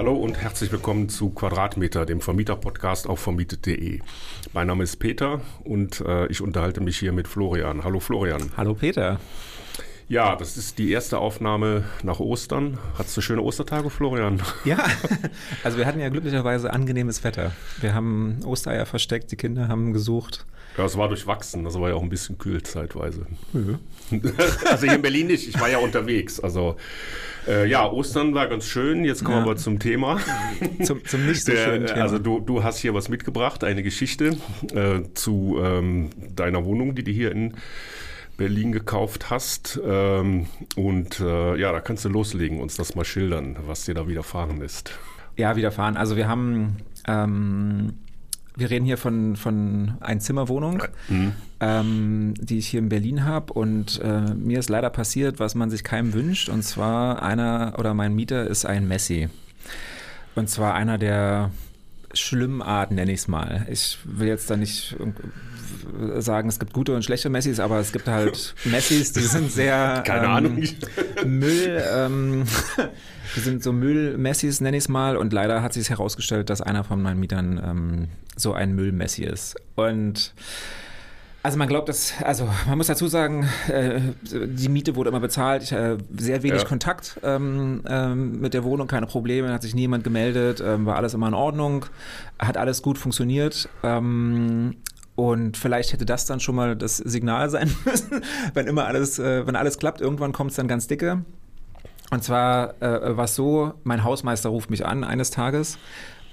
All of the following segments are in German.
Hallo und herzlich willkommen zu Quadratmeter, dem Vermieter-Podcast auf vermietet.de. Mein Name ist Peter und äh, ich unterhalte mich hier mit Florian. Hallo Florian. Hallo Peter. Ja, das ist die erste Aufnahme nach Ostern. Hattest du schöne Ostertage, Florian? Ja, also wir hatten ja glücklicherweise angenehmes Wetter. Wir haben Ostereier versteckt, die Kinder haben gesucht. Ja, es war durchwachsen, das war ja auch ein bisschen kühl zeitweise. Ja. also hier in Berlin nicht, ich war ja unterwegs. Also äh, ja, Ostern war ganz schön. Jetzt kommen ja. wir zum Thema. Zum, zum nicht so schönen Thema. Also du, du hast hier was mitgebracht, eine Geschichte äh, zu ähm, deiner Wohnung, die du hier in Berlin gekauft hast. Ähm, und äh, ja, da kannst du loslegen, uns das mal schildern, was dir da widerfahren ist. Ja, widerfahren. Also wir haben, ähm, wir reden hier von, von Einzimmerwohnung, mhm. ähm, die ich hier in Berlin habe. Und äh, mir ist leider passiert, was man sich keinem wünscht. Und zwar einer oder mein Mieter ist ein Messi. Und zwar einer der schlimmen Art, nenne ich es mal. Ich will jetzt da nicht sagen, es gibt gute und schlechte Messis, aber es gibt halt Messis, die sind sehr Keine ähm, Ahnung. Müll, ähm, die sind so Müll-Messis, nenne ich es mal. Und leider hat sich herausgestellt, dass einer von meinen Mietern ähm, so ein Müll-Messi ist. Und also man glaubt, dass, also man muss dazu sagen, äh, die Miete wurde immer bezahlt, ich, äh, sehr wenig ja. Kontakt ähm, ähm, mit der Wohnung, keine Probleme, hat sich niemand gemeldet, ähm, war alles immer in Ordnung, hat alles gut funktioniert. Ähm, und vielleicht hätte das dann schon mal das Signal sein müssen, wenn immer alles, äh, wenn alles klappt, irgendwann kommt es dann ganz dicke. Und zwar äh, war es so, mein Hausmeister ruft mich an eines Tages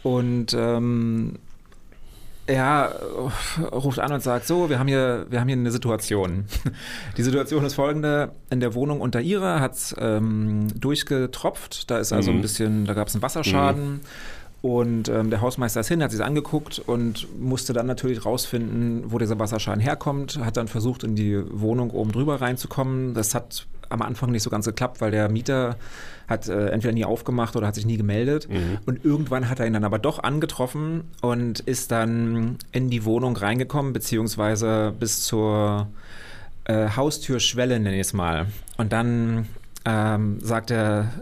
und ähm, ja, ruft an und sagt, so, wir haben hier, wir haben hier eine Situation. Die Situation ist folgende, in der Wohnung unter ihrer hat es ähm, durchgetropft, da ist also mhm. ein bisschen, da gab es einen Wasserschaden. Mhm. Und ähm, der Hausmeister ist hin, hat sich angeguckt und musste dann natürlich rausfinden, wo dieser Wasserschaden herkommt. Hat dann versucht, in die Wohnung oben drüber reinzukommen. Das hat am Anfang nicht so ganz geklappt, weil der Mieter hat äh, entweder nie aufgemacht oder hat sich nie gemeldet. Mhm. Und irgendwann hat er ihn dann aber doch angetroffen und ist dann in die Wohnung reingekommen, beziehungsweise bis zur äh, Haustürschwelle, nenne ich es mal. Und dann ähm, sagt er,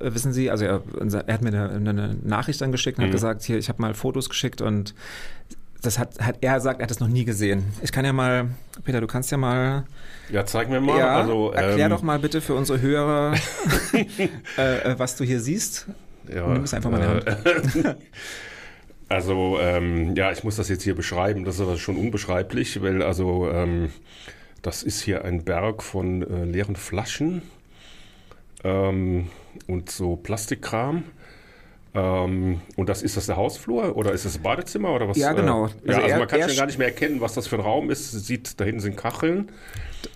äh, wissen Sie, also er, er hat mir eine, eine, Nachricht dann geschickt und mhm. hat gesagt, hier, ich habe mal Fotos geschickt und das hat, hat er sagt, er hat das noch nie gesehen. Ich kann ja mal, Peter, du kannst ja mal. Ja, zeig mir mal. Ja, also, erklär ähm, doch mal bitte für unsere Hörer, äh, äh, was du hier siehst. Ja, Nimm es einfach mal in die Hand. also, ähm, ja, ich muss das jetzt hier beschreiben. Das ist aber schon unbeschreiblich, weil also ähm, das ist hier ein Berg von äh, leeren Flaschen ähm, und so Plastikkram. Ähm, und das ist das der Hausflur oder ist das Badezimmer oder was? Ja, genau. Äh, also, ja, also er, man kann ja gar nicht mehr erkennen, was das für ein Raum ist. Sieht, da hinten sind Kacheln.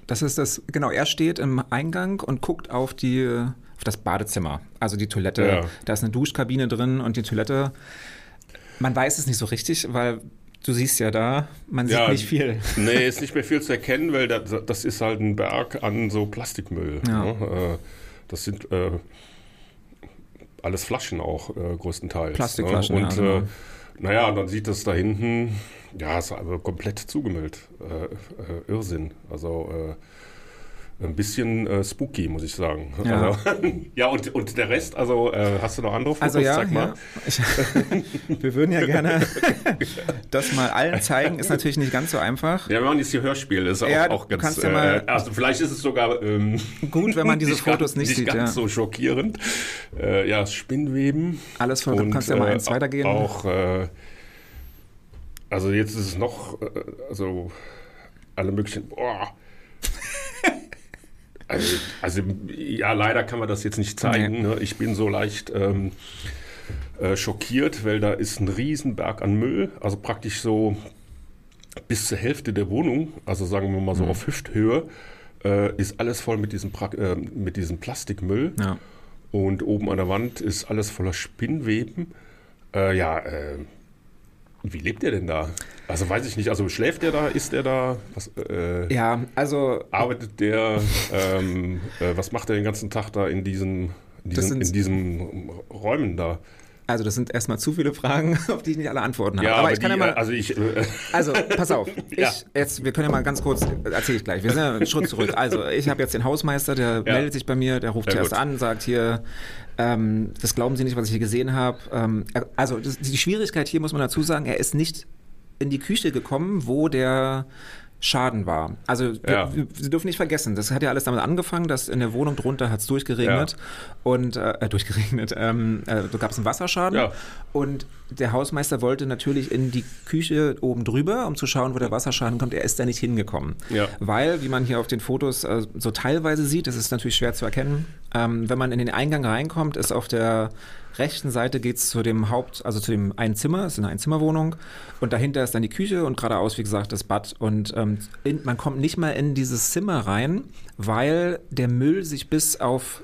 Das ist das, genau, er steht im Eingang und guckt auf die auf das Badezimmer, also die Toilette. Ja. Da ist eine Duschkabine drin und die Toilette. Man weiß es nicht so richtig, weil du siehst ja da, man sieht ja, nicht viel. Nee, ist nicht mehr viel zu erkennen, weil das, das ist halt ein Berg an so Plastikmüll. Ja. Ne? Äh, das sind äh, alles Flaschen auch äh, größtenteils. Ne? Plastikflaschen. Ne? Und ja, genau. äh, naja, dann sieht das da hinten, ja, ist aber komplett zugemüllt. Äh, äh, Irrsinn. Also äh, ein bisschen äh, spooky, muss ich sagen. Ja, also, ja und, und der Rest, also äh, hast du noch andere Fotos? Also ja, Zeig mal. Ja. Ich, wir würden ja gerne das mal allen zeigen, ist natürlich nicht ganz so einfach. Ja, wir machen jetzt hier Hörspiel, ist ja, auch, auch ganz, kannst ja mal, äh, also vielleicht ist es sogar ähm, gut, wenn man diese nicht Fotos ganz, nicht, nicht sieht. ganz ja. so schockierend. Äh, ja, Spinnweben. Alles von, du kannst ja mal eins äh, weitergehen. Auch, äh, also jetzt ist es noch, äh, also alle möglichen, boah, also, also, ja, leider kann man das jetzt nicht zeigen. Ne? Ich bin so leicht ähm, äh, schockiert, weil da ist ein Riesenberg an Müll, also praktisch so bis zur Hälfte der Wohnung, also sagen wir mal so mhm. auf Hüfthöhe, äh, ist alles voll mit diesem, pra äh, mit diesem Plastikmüll. Ja. Und oben an der Wand ist alles voller Spinnweben. Äh, ja, äh, wie lebt er denn da? Also weiß ich nicht. Also schläft er da? Ist er da? Was, äh, ja, also. Arbeitet der? ähm, äh, was macht er den ganzen Tag da in diesen, in diesen, in diesen Räumen da? Also das sind erstmal zu viele Fragen, auf die ich nicht alle Antworten habe. Ja, aber, aber ich kann die, ja mal, also ich, äh, also pass auf, ich Ja. jetzt, wir können ja mal ganz kurz, erzähle ich gleich. Wir sind ja einen Schritt zurück. Also ich habe jetzt den Hausmeister, der meldet sich bei mir, der ruft zuerst gut. an, sagt hier, ähm, das glauben Sie nicht, was ich hier gesehen habe. Ähm, also das, die Schwierigkeit hier muss man dazu sagen, er ist nicht in die Küche gekommen, wo der Schaden war. Also Ja. wir, wir dürfen nicht vergessen, das hat ja alles damit angefangen, dass in der Wohnung drunter hat es durchgeregnet und äh, äh, durchgeregnet, ähm, äh, da gab es einen Wasserschaden Ja. und der Hausmeister wollte natürlich in die Küche oben drüber, um zu schauen, wo der Wasserschaden kommt. Er ist da nicht hingekommen. Ja. Weil, wie man hier auf den Fotos äh, so teilweise sieht, das ist natürlich schwer zu erkennen, ähm, wenn man in den Eingang reinkommt, ist auf der rechten Seite geht's zu dem Haupt, also zu dem einen Zimmer, es ist eine Einzimmerwohnung und dahinter ist dann die Küche und geradeaus, wie gesagt, das Bad und ähm, in, man kommt nicht mal in dieses Zimmer rein, weil der Müll sich bis auf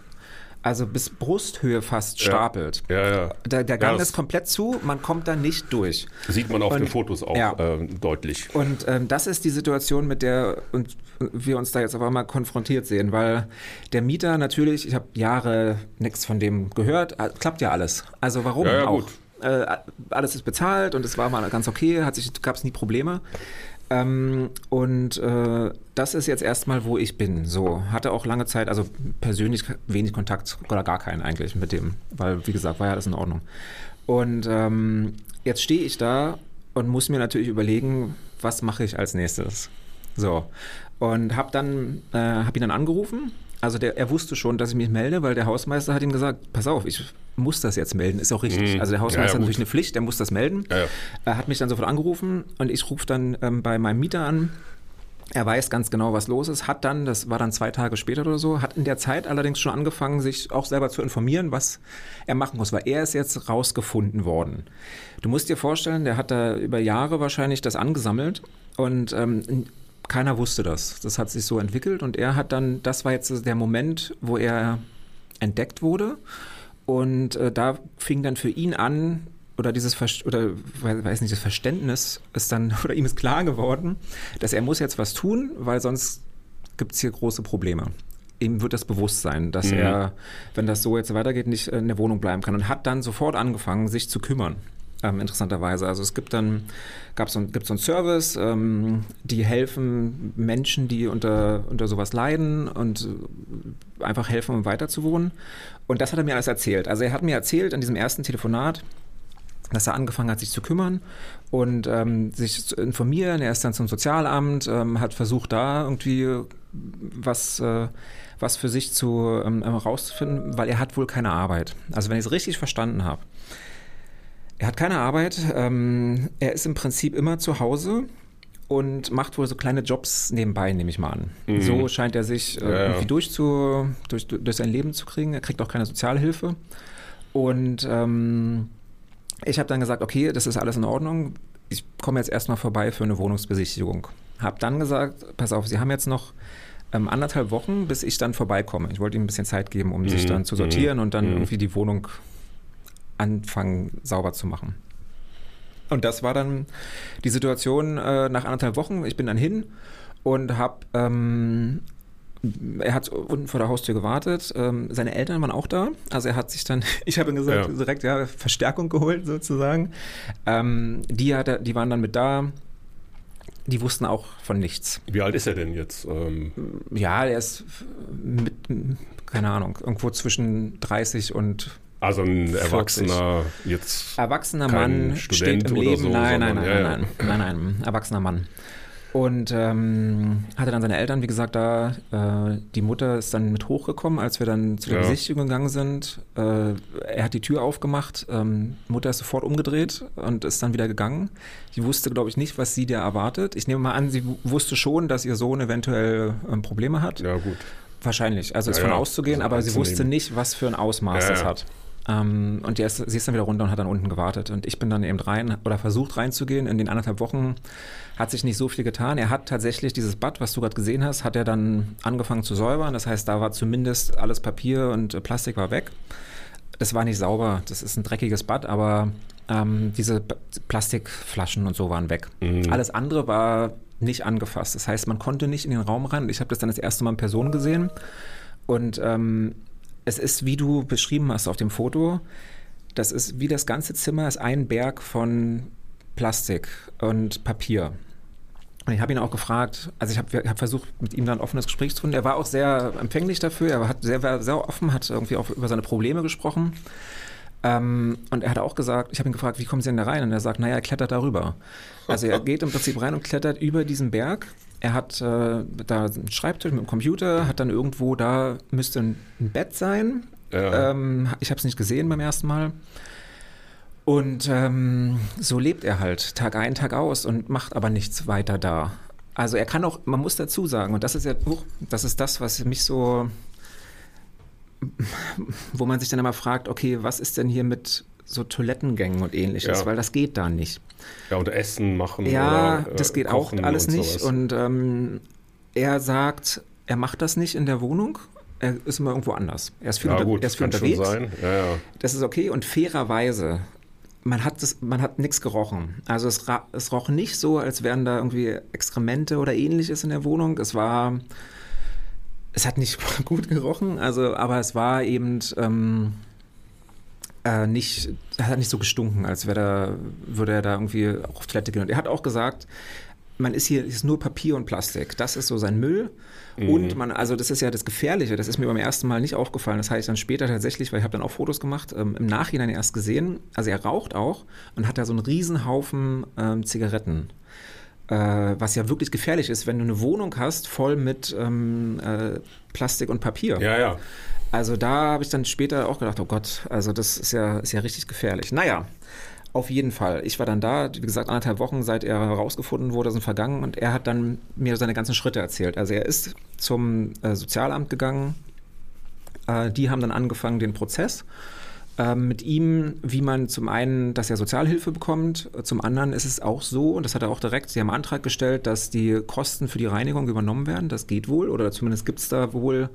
also bis Brusthöhe fast stapelt. ja, ja. Der, der Gang Ja, ist komplett zu, man kommt da nicht durch. Sieht man auf Und- den Fotos auch ja. äh, deutlich. Und ähm, das ist die Situation, mit der und wir uns da jetzt auf einmal konfrontiert sehen, weil der Mieter natürlich, ich habe Jahre nichts von dem gehört, äh, klappt ja alles. Also warum Ja, ja, auch? gut. Äh, alles ist bezahlt und es war mal ganz okay, hat sich gab es nie Probleme. Ähm, und äh, das ist jetzt erstmal, wo ich bin. So hatte auch lange Zeit, also persönlich wenig Kontakt oder gar keinen eigentlich mit dem, weil wie gesagt war ja alles in Ordnung. Und ähm, jetzt stehe ich da und muss mir natürlich überlegen, was mache ich als nächstes. So und habe dann äh, habe ihn dann angerufen. Also der, er wusste schon, dass ich mich melde, weil der Hausmeister hat ihm gesagt, pass auf, ich muss das jetzt melden, ist auch richtig. Mhm. Also der Ja, Hausmeister ja, hat gut. natürlich eine Pflicht, der muss das melden. Ja, ja. Er hat mich dann sofort angerufen und ich rufe dann ähm, bei meinem Mieter an. Er weiß ganz genau, was los ist, hat dann, das war dann zwei Tage später oder so, hat in der Zeit allerdings schon angefangen, sich auch selber zu informieren, was er machen muss, weil er ist jetzt rausgefunden worden. Du musst dir vorstellen, der hat da über Jahre wahrscheinlich das angesammelt und ähm, keiner wusste das. Das hat sich so entwickelt und er hat dann, das war jetzt der Moment, wo er entdeckt wurde und äh, da fing dann für ihn an, oder dieses Ver oder we- weiß nicht, das Verständnis ist dann, oder ihm ist klar geworden, dass er muss jetzt was tun, weil sonst gibt es hier große Probleme. Ihm wird das bewusst sein, dass Mhm. er, wenn das so jetzt weitergeht, nicht in der Wohnung bleiben kann und hat dann sofort angefangen, sich zu kümmern. Ähm, interessanterweise. Also es gibt dann, gab so, gibt so einen Service, ähm, die helfen Menschen, die unter, unter sowas leiden und einfach helfen, um weiter zu wohnen. Und das hat er mir alles erzählt. Also er hat mir erzählt in diesem ersten Telefonat, dass er angefangen hat, sich zu kümmern und ähm, sich zu informieren. Er ist dann zum Sozialamt, ähm, hat versucht, da irgendwie was, äh, was für sich zu ähm, herauszufinden, weil er hat wohl keine Arbeit. Also wenn ich es richtig verstanden habe. Er hat keine Arbeit, ähm, er ist im Prinzip immer zu Hause und macht wohl so kleine Jobs nebenbei, nehme ich mal an. Mhm. So scheint er sich äh, Ja, ja. irgendwie durchzu, durch, durch sein Leben zu kriegen. Er kriegt auch keine Sozialhilfe. Und ähm, ich habe dann gesagt, okay, das ist alles in Ordnung. Ich komme jetzt erstmal vorbei für eine Wohnungsbesichtigung. Habe dann gesagt, pass auf, Sie haben jetzt noch ähm, anderthalb Wochen, bis ich dann vorbeikomme. Ich wollte ihm ein bisschen Zeit geben, um sich Mhm, dann zu sortieren und dann mhm. irgendwie die Wohnung anfangen sauber zu machen. Und das war dann die Situation äh, nach anderthalb Wochen. Ich bin dann hin und habe, ähm, er hat unten vor der Haustür gewartet. Ähm, seine Eltern waren auch da. Also er hat sich dann, ich habe ihm gesagt, Ja. direkt ja Verstärkung geholt sozusagen. Ähm, die, hat, er- die waren dann mit da. Die wussten auch von nichts. Wie alt ist er denn jetzt? Ähm, Ja, er ist mit, keine Ahnung, irgendwo zwischen 30 und also ein 40. Erwachsener jetzt. Erwachsener Kein Mann Student steht im oder Leben. so, nein, nein, nein, ja, ja. nein, nein, nein, nein, erwachsener Mann. Und ähm, hatte dann seine Eltern, wie gesagt, da. Äh, die Mutter ist dann mit hochgekommen, als wir dann zu der Ja. Besichtigung gegangen sind. Äh, er hat die Tür aufgemacht. Ähm, Mutter ist sofort umgedreht und ist dann wieder gegangen. Die wusste, glaube ich, nicht, was sie da erwartet. Ich nehme mal an, sie wusste schon, dass ihr Sohn eventuell ähm, Probleme hat. Ja, gut. Wahrscheinlich, also ist Ja, von ja, auszugehen, also aber sie wusste nicht, was für ein Ausmaß das hat. Ähm, und die ist, sie ist dann wieder runter und hat dann unten gewartet. Und ich bin dann eben rein oder versucht reinzugehen. In den anderthalb Wochen hat sich nicht so viel getan. Er hat tatsächlich dieses Bad, was du gerade gesehen hast, hat er dann angefangen zu säubern. Das heißt, da war zumindest alles Papier und äh, Plastik war weg. Das war nicht sauber. Das ist ein dreckiges Bad, aber ähm, diese Plastikflaschen und so waren weg. Mhm. Alles andere war nicht angefasst. Das heißt, man konnte nicht in den Raum rein. Ich habe das dann das erste Mal in Person gesehen. Und ähm, es ist, wie du beschrieben hast auf dem Foto, das ist wie das ganze Zimmer ist ein Berg von Plastik und Papier. Und ich habe ihn auch gefragt, also ich habe hab versucht, mit ihm dann ein offenes Gespräch zu finden. Er war auch sehr empfänglich dafür, er hat sehr, war sehr offen, hat irgendwie auch über seine Probleme gesprochen. Ähm, und er hat auch gesagt, ich habe ihn gefragt, wie kommen Sie denn da rein? Und er sagt, naja, er klettert darüber. Also er geht im Prinzip rein und klettert über diesen Berg. Er hat äh, da einen Schreibtisch mit einem Computer, hat dann irgendwo, da müsste ein, Bett sein. Ja. Ähm, ich habe es nicht gesehen beim ersten Mal. Und ähm, so lebt er halt Tag ein, Tag aus und macht aber nichts weiter da. Also er kann auch, man muss dazu sagen, und das ist ja, oh, das ist das, was mich so, wo man sich dann immer fragt, okay, was ist denn hier mit so Toilettengängen und ähnliches, ja. weil das geht da nicht. Ja, und Essen machen. Ja, oder, äh, das geht auch alles und nicht. Und ähm, er sagt, er macht das nicht in der Wohnung. Er ist immer irgendwo anders. Er ist viel, ja, unter, gut, er ist viel unterwegs. Ja, das ist okay. Und fairerweise man hat das, man hat nichts gerochen. Also es, es roch nicht so, als wären da irgendwie Exkremente oder ähnliches in der Wohnung. Es war, es hat nicht gut gerochen, also, aber es war eben ähm, äh, nicht, hat nicht so gestunken, als wäre da, würde er da irgendwie auf Toilette gehen. Und er hat auch gesagt, man ist hier ist nur Papier und Plastik. Das ist so sein Müll. Mhm. Und man, also das ist ja das Gefährliche, das ist mir beim ersten Mal nicht aufgefallen. Das habe ich dann später tatsächlich, weil ich habe dann auch Fotos gemacht, ähm, im Nachhinein erst gesehen. Also er raucht auch und hat da so einen Riesenhaufen ähm, Zigaretten. Äh, was ja wirklich gefährlich ist, wenn du eine Wohnung hast, voll mit ähm, äh, Plastik und Papier. Ja, ja. Also da habe ich dann später auch gedacht, oh Gott, also das ist ja, ist ja richtig gefährlich. Naja, auf jeden Fall. Ich war dann da, wie gesagt, anderthalb Wochen, seit er herausgefunden wurde, sind vergangen und er hat dann mir seine ganzen Schritte erzählt. Also er ist zum äh, Sozialamt gegangen. Äh, die haben dann angefangen den Prozess mit ihm, wie man zum einen, dass er Sozialhilfe bekommt, zum anderen ist es auch so, und das hat er auch direkt, sie haben Antrag gestellt, dass die Kosten für die Reinigung übernommen werden. Das geht wohl, oder zumindest gibt es da wohl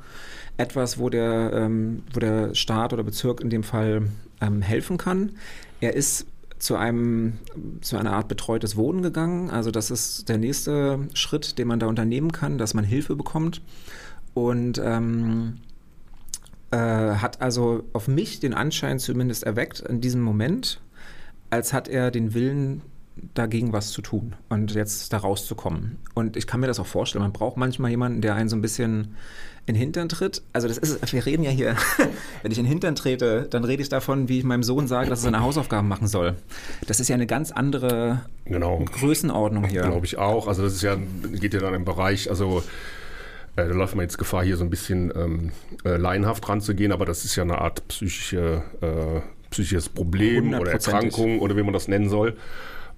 etwas, wo der, ähm, wo der Staat oder Bezirk in dem Fall ähm, helfen kann. Er ist zu einem zu einer Art betreutes Wohnen gegangen. Also das ist der nächste Schritt, den man da unternehmen kann, dass man Hilfe bekommt und ähm, äh, hat also auf mich den Anschein zumindest erweckt in diesem Moment, als hat er den Willen dagegen was zu tun und jetzt da rauszukommen. Und ich kann mir das auch vorstellen, man braucht manchmal jemanden, der einen so ein bisschen in den Hintern tritt. Also das ist, wir reden ja hier, wenn ich in den Hintern trete, dann rede ich davon, wie ich meinem Sohn sage, dass er seine Hausaufgaben machen soll. Das ist ja eine ganz andere genau. Größenordnung hier. Glaube ich auch. Also das ist ja, geht ja dann im Bereich, also äh, da läuft man jetzt Gefahr, hier so ein bisschen ähm, äh, laienhaft ranzugehen, aber das ist ja eine Art psychische, äh, psychisches Problem oder Erkrankung oder wie man das nennen soll.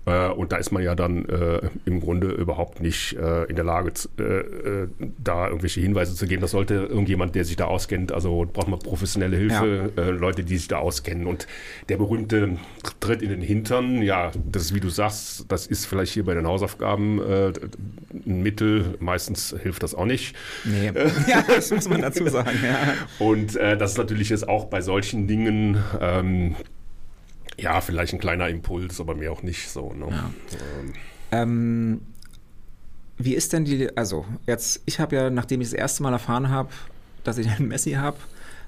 Äh, und da ist man ja dann äh, im Grunde überhaupt nicht äh, in der Lage, äh, äh, da irgendwelche Hinweise zu geben. Das sollte irgendjemand, der sich da auskennt, also braucht man professionelle Hilfe, ja. Äh, Leute, die sich da auskennen. Und der berühmte Tritt in den Hintern, ja, das ist wie du sagst, das ist vielleicht hier bei den Hausaufgaben ein Mittel. Meistens hilft das auch nicht. Nee, ja, das muss man dazu sagen. Ja. Und das ist natürlich jetzt auch bei solchen Dingen. Ähm, ja, vielleicht ein kleiner Impuls, aber mir auch nicht so. Ne? Ja. Ähm. Ähm, wie ist denn die, also jetzt, ich habe ja, nachdem ich das erste Mal erfahren habe, dass ich einen Messi habe,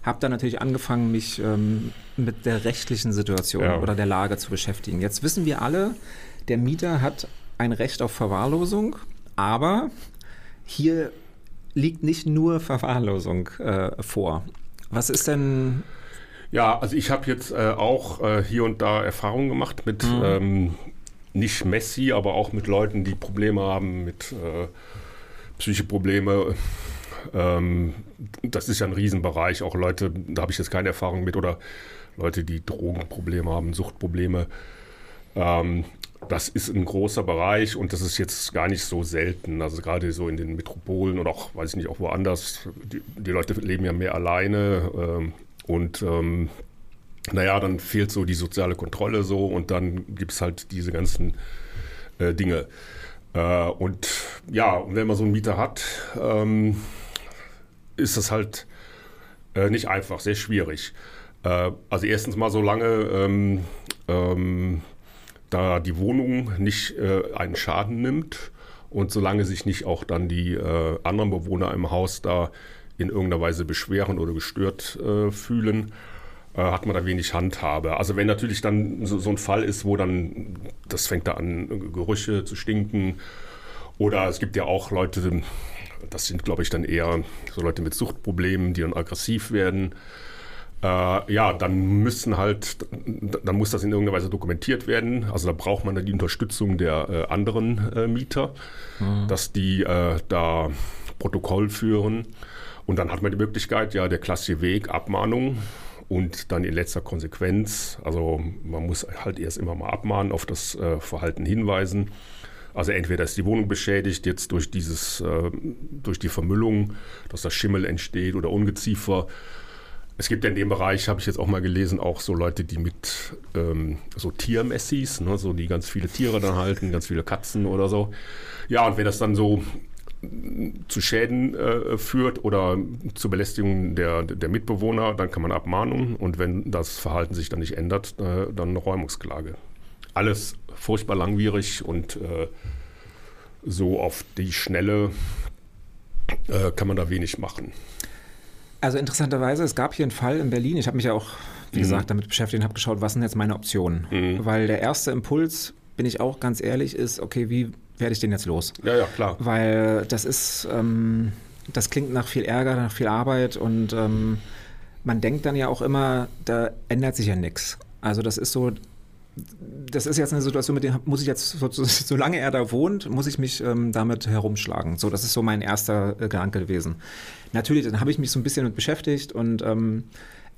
habe dann natürlich angefangen, mich ähm, mit der rechtlichen Situation ja. oder der Lage zu beschäftigen. Jetzt wissen wir alle, der Mieter hat ein Recht auf Verwahrlosung, aber hier liegt nicht nur Verwahrlosung äh, vor. Was ist denn ja, also ich habe jetzt äh, auch äh, hier und da Erfahrungen gemacht mit mhm. ähm, nicht Messi, aber auch mit Leuten, die Probleme haben mit äh, psychische Probleme. Ähm, das ist ja ein Riesenbereich. Auch Leute, da habe ich jetzt keine Erfahrung mit oder Leute, die Drogenprobleme haben, Suchtprobleme. Ähm, das ist ein großer Bereich und das ist jetzt gar nicht so selten. Also gerade so in den Metropolen und auch, weiß ich nicht, auch woanders. Die, die Leute leben ja mehr alleine. Ähm, und ähm, naja, dann fehlt so die soziale Kontrolle so und dann gibt es halt diese ganzen äh, Dinge. Äh, und ja, wenn man so einen Mieter hat, ähm, ist das halt äh, nicht einfach, sehr schwierig. Äh, also erstens mal so lange ähm, ähm, da die Wohnung nicht äh, einen Schaden nimmt und solange sich nicht auch dann die äh, anderen Bewohner im Haus da in irgendeiner Weise beschweren oder gestört äh, fühlen. äh, hat man da wenig Handhabe. Also wenn natürlich dann so, so, ein Fall ist, wo dann, das fängt da an, Gerüche zu stinken. Oder es gibt ja auch Leute, das sind, glaube ich, dann eher so Leute mit Suchtproblemen, die dann aggressiv werden. Äh, ja, dann müssen halt, dann muss das in irgendeiner Weise dokumentiert werden. Also da braucht man dann die Unterstützung der äh, anderen äh, Mieter, mhm. dass die äh, da Protokoll führen. Und dann hat man die Möglichkeit, ja, der klassische Weg, Abmahnung und dann in letzter Konsequenz, also man muss halt erst immer mal abmahnen, auf das äh, Verhalten hinweisen. Also entweder ist die Wohnung beschädigt jetzt durch dieses, äh, durch die Vermüllung, dass das Schimmel entsteht oder Ungeziefer. Es gibt ja in dem Bereich, habe ich jetzt auch mal gelesen, auch so Leute, die mit ähm, so Tiermessis, ne, so die ganz viele Tiere dann halten, ganz viele Katzen oder so. Ja, und wenn das dann so zu Schäden äh, führt oder zur Belästigung der, der Mitbewohner, dann kann man abmahnen und wenn das Verhalten sich dann nicht ändert, äh, dann eine Räumungsklage. Alles furchtbar langwierig und äh, so auf die Schnelle äh, kann man da wenig machen. Also interessanterweise, es gab hier einen Fall in Berlin, ich habe mich ja auch, wie mhm. gesagt, damit beschäftigt und habe geschaut, was sind jetzt meine Optionen. Mhm. Weil der erste Impuls, bin ich auch ganz ehrlich, ist, okay, wie werde ich den jetzt los. Ja, ja, klar. Weil das ist, ähm, das klingt nach viel Ärger, nach viel Arbeit und ähm, man denkt dann ja auch immer, da ändert sich ja nichts. Also das ist so, das ist jetzt eine Situation, mit der muss ich jetzt, so, solange er da wohnt, muss ich mich ähm, damit herumschlagen. So, das ist so mein erster äh, Gedanke gewesen. Natürlich, dann habe ich mich so ein bisschen mit beschäftigt und ähm,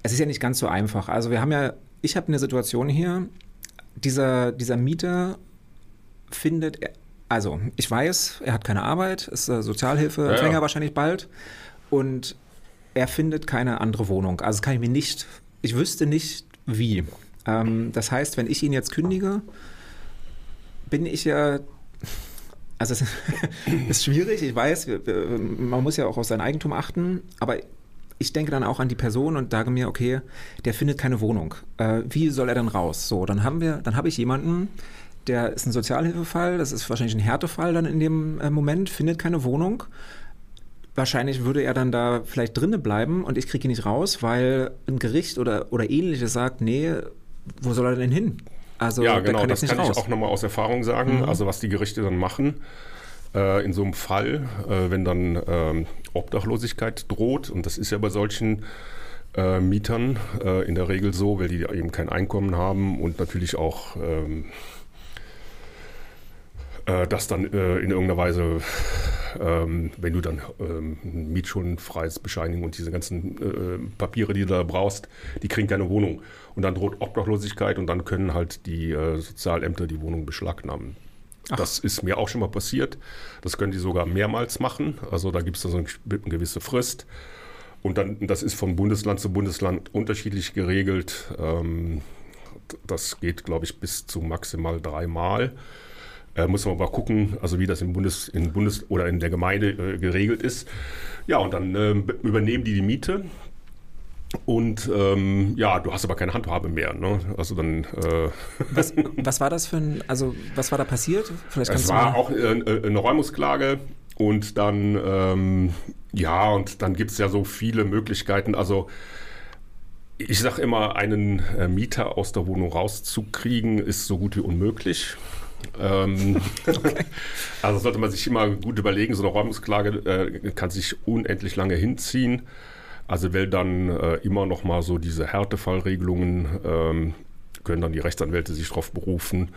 es ist ja nicht ganz so einfach. Also wir haben ja, ich habe eine Situation hier, dieser, dieser Mieter findet also, ich weiß, er hat keine Arbeit, ist äh, Sozialhilfeempfänger ja, ja. wahrscheinlich bald und er findet keine andere Wohnung. Also, das kann ich mir nicht, ich wüsste nicht wie. Ähm, das heißt, wenn ich ihn jetzt kündige, bin ich ja also es ist schwierig, ich weiß, man muss ja auch auf sein Eigentum achten, aber ich denke dann auch an die Person und sage mir, okay, der findet keine Wohnung. Äh, wie soll er dann raus? So, dann haben wir, dann habe ich jemanden, der ist ein Sozialhilfefall, das ist wahrscheinlich ein Härtefall dann in dem äh, Moment, findet keine Wohnung. Wahrscheinlich würde er dann da vielleicht drinnen bleiben und ich kriege ihn nicht raus, weil ein Gericht oder, oder ähnliches sagt, nee, wo soll er denn hin? Also ja, genau, kann das kann raus. ich auch nochmal aus Erfahrung sagen. Mhm. Also was die Gerichte dann machen äh, in so einem Fall, äh, wenn dann äh, Obdachlosigkeit droht, und das ist ja bei solchen äh, Mietern äh, in der Regel so, weil die eben kein Einkommen haben und natürlich auch ähm, äh, das dann äh, in irgendeiner Weise, ähm, wenn du dann ähm, Mietschuldenfreies Bescheinigung und diese ganzen äh, Papiere, die du da brauchst, die kriegen keine Wohnung. Und dann droht Obdachlosigkeit und dann können halt die äh, Sozialämter die Wohnung beschlagnahmen. Ach. Das ist mir auch schon mal passiert. Das können die sogar mehrmals machen. Also da gibt es so eine, eine gewisse Frist. Und dann, das ist von Bundesland zu Bundesland unterschiedlich geregelt. Ähm, das geht, glaube ich, bis zu maximal dreimal. Äh, muss man aber gucken, also wie das im Bundes, in Bundes oder in der Gemeinde äh, geregelt ist. Ja, und dann äh, übernehmen die die Miete. Und ähm, ja, du hast aber keine Handhabe mehr. Ne? Also dann. Äh was, was, war das für ein, also was war da passiert? Vielleicht es war auch äh, äh, eine Räumungsklage und dann, ähm, ja, und dann gibt es ja so viele Möglichkeiten. Also ich sage immer, einen äh, Mieter aus der Wohnung rauszukriegen, ist so gut wie unmöglich. Ähm, okay. Also sollte man sich immer gut überlegen, so eine Räumungsklage äh, kann sich unendlich lange hinziehen. Also will dann äh, immer noch mal so diese Härtefallregelungen, ähm, können dann die Rechtsanwälte sich darauf berufen.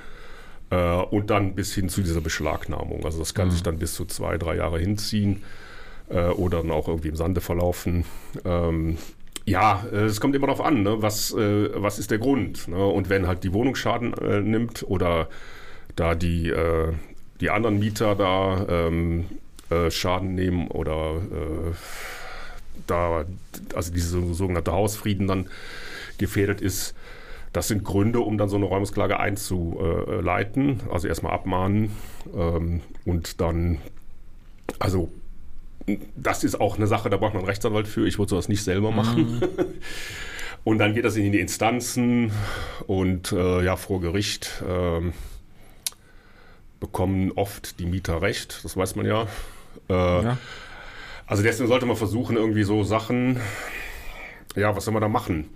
Äh, und dann bis hin zu dieser Beschlagnahmung. Also das kann mhm. sich dann bis zu zwei, drei Jahre hinziehen äh, oder dann auch irgendwie im Sande verlaufen. Ähm, ja, äh, es kommt immer darauf an, ne? was, äh, was ist der Grund. Ne? Und wenn halt die Wohnung Schaden äh, nimmt oder da die, äh, die anderen Mieter da ähm, äh, Schaden nehmen oder äh, da, also diese sogenannte Hausfrieden dann gefährdet ist. Das sind Gründe, um dann so eine Räumungsklage einzuleiten. Also erstmal abmahnen ähm, und dann, also das ist auch eine Sache, da braucht man einen Rechtsanwalt für. Ich würde sowas nicht selber machen. Mhm. Und dann geht das in die Instanzen und äh, ja, vor Gericht. Äh, bekommen oft die Mieter recht, das weiß man ja. Äh, ja. Also deswegen sollte man versuchen, irgendwie so Sachen, ja, was soll man da machen?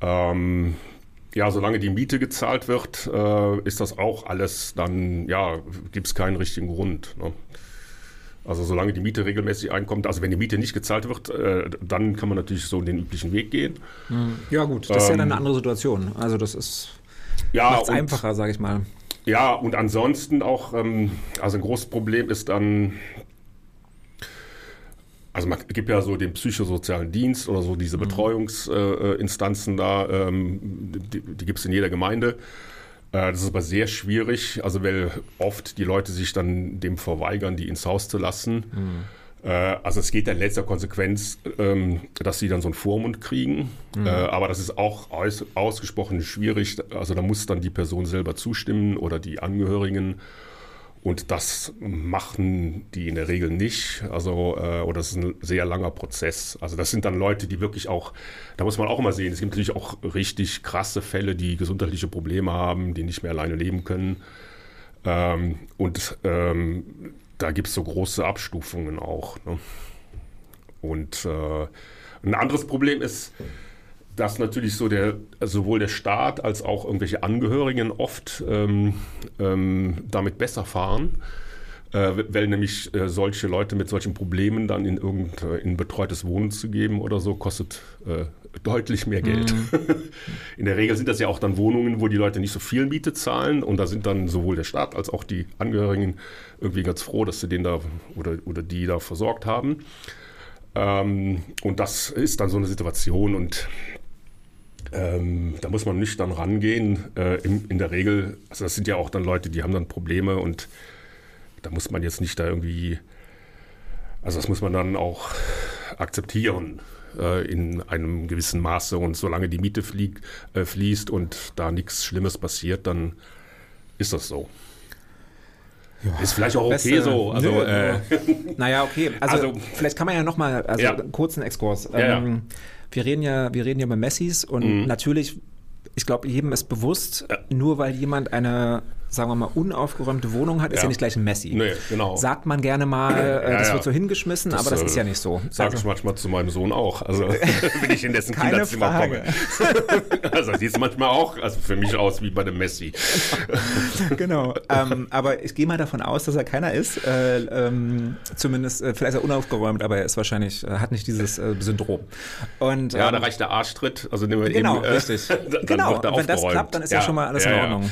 Ähm, ja, solange die Miete gezahlt wird, äh, ist das auch alles dann, ja, gibt es keinen richtigen Grund. Ne? Also solange die Miete regelmäßig einkommt, also wenn die Miete nicht gezahlt wird, äh, dann kann man natürlich so den üblichen Weg gehen. Ja gut, das ist ja dann eine andere Situation. Also das ist Ja, macht's einfacher, sage ich mal. Ja, und ansonsten auch, ähm, also ein großes Problem ist dann, also man gibt ja so den psychosozialen Dienst oder so diese Betreuungsinstanzen äh, da, ähm, die, die gibt es in jeder Gemeinde. Äh, das ist aber sehr schwierig, also weil oft die Leute sich dann dem verweigern, die ins Haus zu lassen. Äh, also es geht dann in letzter Konsequenz, ähm, dass sie dann so einen Vormund kriegen. Äh, aber das ist auch aus, ausgesprochen schwierig. Also da muss dann die Person selber zustimmen oder die Angehörigen. Und das machen die in der Regel nicht. Also, äh, oder das ist ein sehr langer Prozess. Also das sind dann Leute, die wirklich auch, da muss man auch immer sehen, es gibt natürlich auch richtig krasse Fälle, die gesundheitliche Probleme haben, die nicht mehr alleine leben können. Ähm, und ähm, da gibt es so große Abstufungen auch. Ne? Und äh, ein anderes Problem ist, dass natürlich so der, sowohl der Staat als auch irgendwelche Angehörigen oft ähm, ähm, damit besser fahren, äh, weil nämlich äh, solche Leute mit solchen Problemen dann in irgendein in betreutes Wohnen zu geben oder so, kostet äh, deutlich mehr Geld. in der Regel sind das ja auch dann Wohnungen, wo die Leute nicht so viel Miete zahlen und da sind dann sowohl der Staat als auch die Angehörigen irgendwie ganz froh, dass sie den da oder, oder die da versorgt haben. Ähm, und das ist dann so eine Situation und ähm, da muss man nüchtern rangehen. Äh, in, in der Regel, also das sind ja auch dann Leute, die haben dann Probleme und da muss man jetzt nicht da irgendwie, also das muss man dann auch akzeptieren äh, in einem gewissen Maße und solange die Miete flieg, äh, fließt und da nichts Schlimmes passiert, dann ist das so. Ist vielleicht auch okay Beste- so. Also, Nö, äh, Naja, okay. Also, Also- vielleicht kann man ja nochmal, also Ja. einen kurzen Exkurs. Ja, ja. Ähm, wir reden ja, wir reden ja über Messis und natürlich, ich glaube, jedem ist bewusst, Ja. nur weil jemand eine, sagen wir mal, unaufgeräumte Wohnung hat, ist Ja. ja nicht gleich ein Messi. Nee, genau. Sagt man gerne mal, äh, Ja, das ja. wird so hingeschmissen, aber das äh, ist ja nicht so. Sage ich Also, manchmal zu meinem Sohn auch. Also, wenn ich in dessen Kinderzimmer Frage. komme. Also, sieht es manchmal auch also für mich aus wie bei dem Messi. genau. ähm, aber ich gehe mal davon aus, dass er keiner ist. Äh, ähm, zumindest, äh, vielleicht ist er unaufgeräumt, aber er ist wahrscheinlich, äh, hat nicht dieses äh, Syndrom. Und, Ja, ähm, da reicht der Arschtritt. Also, nehmen wir Genau, eben, richtig. dann genau, wird er wenn das klappt, dann ist ja, schon mal alles in. Ordnung.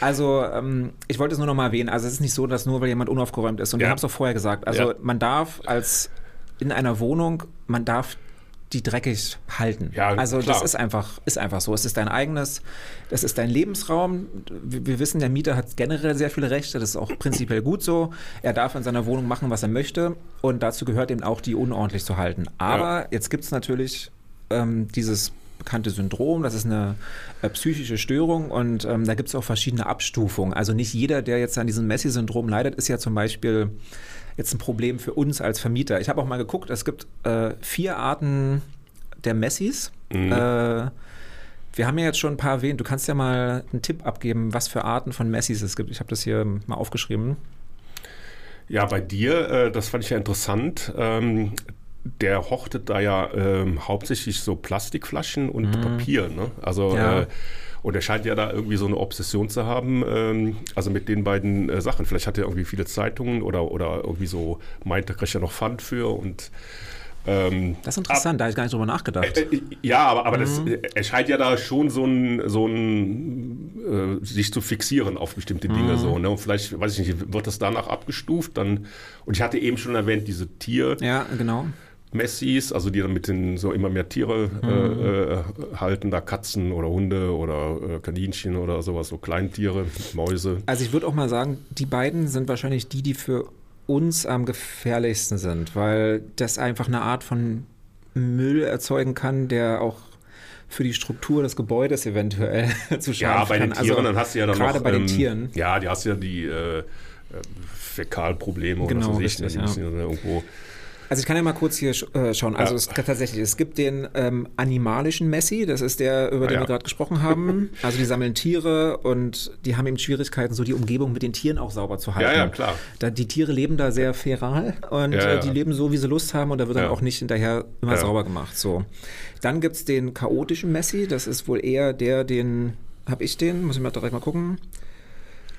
Also, ähm, ich wollte es nur noch mal erwähnen. Also, es ist nicht so, dass nur weil jemand unaufgeräumt ist, und wir Ja. haben es auch vorher gesagt, also Ja. man darf als in einer Wohnung, man darf die dreckig halten. Ja, also klar. das ist einfach, ist einfach so. Es ist dein eigenes, das ist dein Lebensraum. Wir, wir wissen, der Mieter hat generell sehr viele Rechte. Das ist auch prinzipiell gut so. Er darf in seiner Wohnung machen, was er möchte. Und dazu gehört eben auch, die unordentlich zu halten. Aber jetzt gibt es natürlich ähm, dieses bekannte Syndrom, das ist eine äh, psychische Störung und ähm, da gibt es auch verschiedene Abstufungen. Also nicht jeder, der jetzt an diesem Messi-Syndrom leidet, ist ja zum Beispiel jetzt ein Problem für uns als Vermieter. Ich habe auch mal geguckt, es gibt äh, vier Arten der Messis. Mhm. Äh, wir haben ja jetzt schon ein paar erwähnt. Du kannst ja mal einen Tipp abgeben, was für Arten von Messis es gibt. Ich habe das hier mal aufgeschrieben. Ja, bei dir, äh, das fand ich ja interessant. Der hortet da ja ähm, hauptsächlich so Plastikflaschen und Papier. Ne? Also, Ja. äh, und er scheint ja da irgendwie so eine Obsession zu haben, ähm, also mit den beiden äh, Sachen. Vielleicht hat er irgendwie viele Zeitungen oder, oder irgendwie so meint, er kriegt ja noch Pfand für und ähm, Das ist interessant, da habe ich gar nicht drüber nachgedacht. äh, Ja, aber, aber das, Mhm. äh, er scheint ja da schon so ein, so ein äh, sich zu fixieren auf bestimmte Mhm. Dinge so. Ne? Und vielleicht, weiß ich nicht, wird das danach abgestuft. Dann, und ich hatte eben schon erwähnt, diese Tier. ja, genau. Messis, also die dann mit den so immer mehr Tiere Mhm. äh, äh, halten, da Katzen oder Hunde oder äh, Kaninchen oder sowas, so Kleintiere, Mäuse. Also ich würde auch mal sagen, die beiden sind wahrscheinlich die, die für uns am gefährlichsten sind, weil das einfach eine Art von Müll erzeugen kann, der auch für die Struktur des Gebäudes eventuell zu schaden Ja, bei den Tieren, also, dann hast du ja dann gerade noch... bei den ähm, Tieren. Ja, die hast ja die äh, äh, Fäkalprobleme Genau, oder so. richtig, müssen ja irgendwo Also ich kann ja mal kurz hier äh, schauen. Also ja. es tatsächlich, es gibt den ähm, animalischen Messi, das ist der, über den ah, ja. wir gerade gesprochen haben. Also die sammeln Tiere und die haben eben Schwierigkeiten, so die Umgebung mit den Tieren auch sauber zu halten. Ja, ja, klar. Da, die Tiere leben da sehr feral und äh, die leben so, wie sie Lust haben und da wird dann auch nicht hinterher immer sauber gemacht. So. Dann gibt es den chaotischen Messi, das ist wohl eher der, den, habe ich den, muss ich mal direkt mal gucken.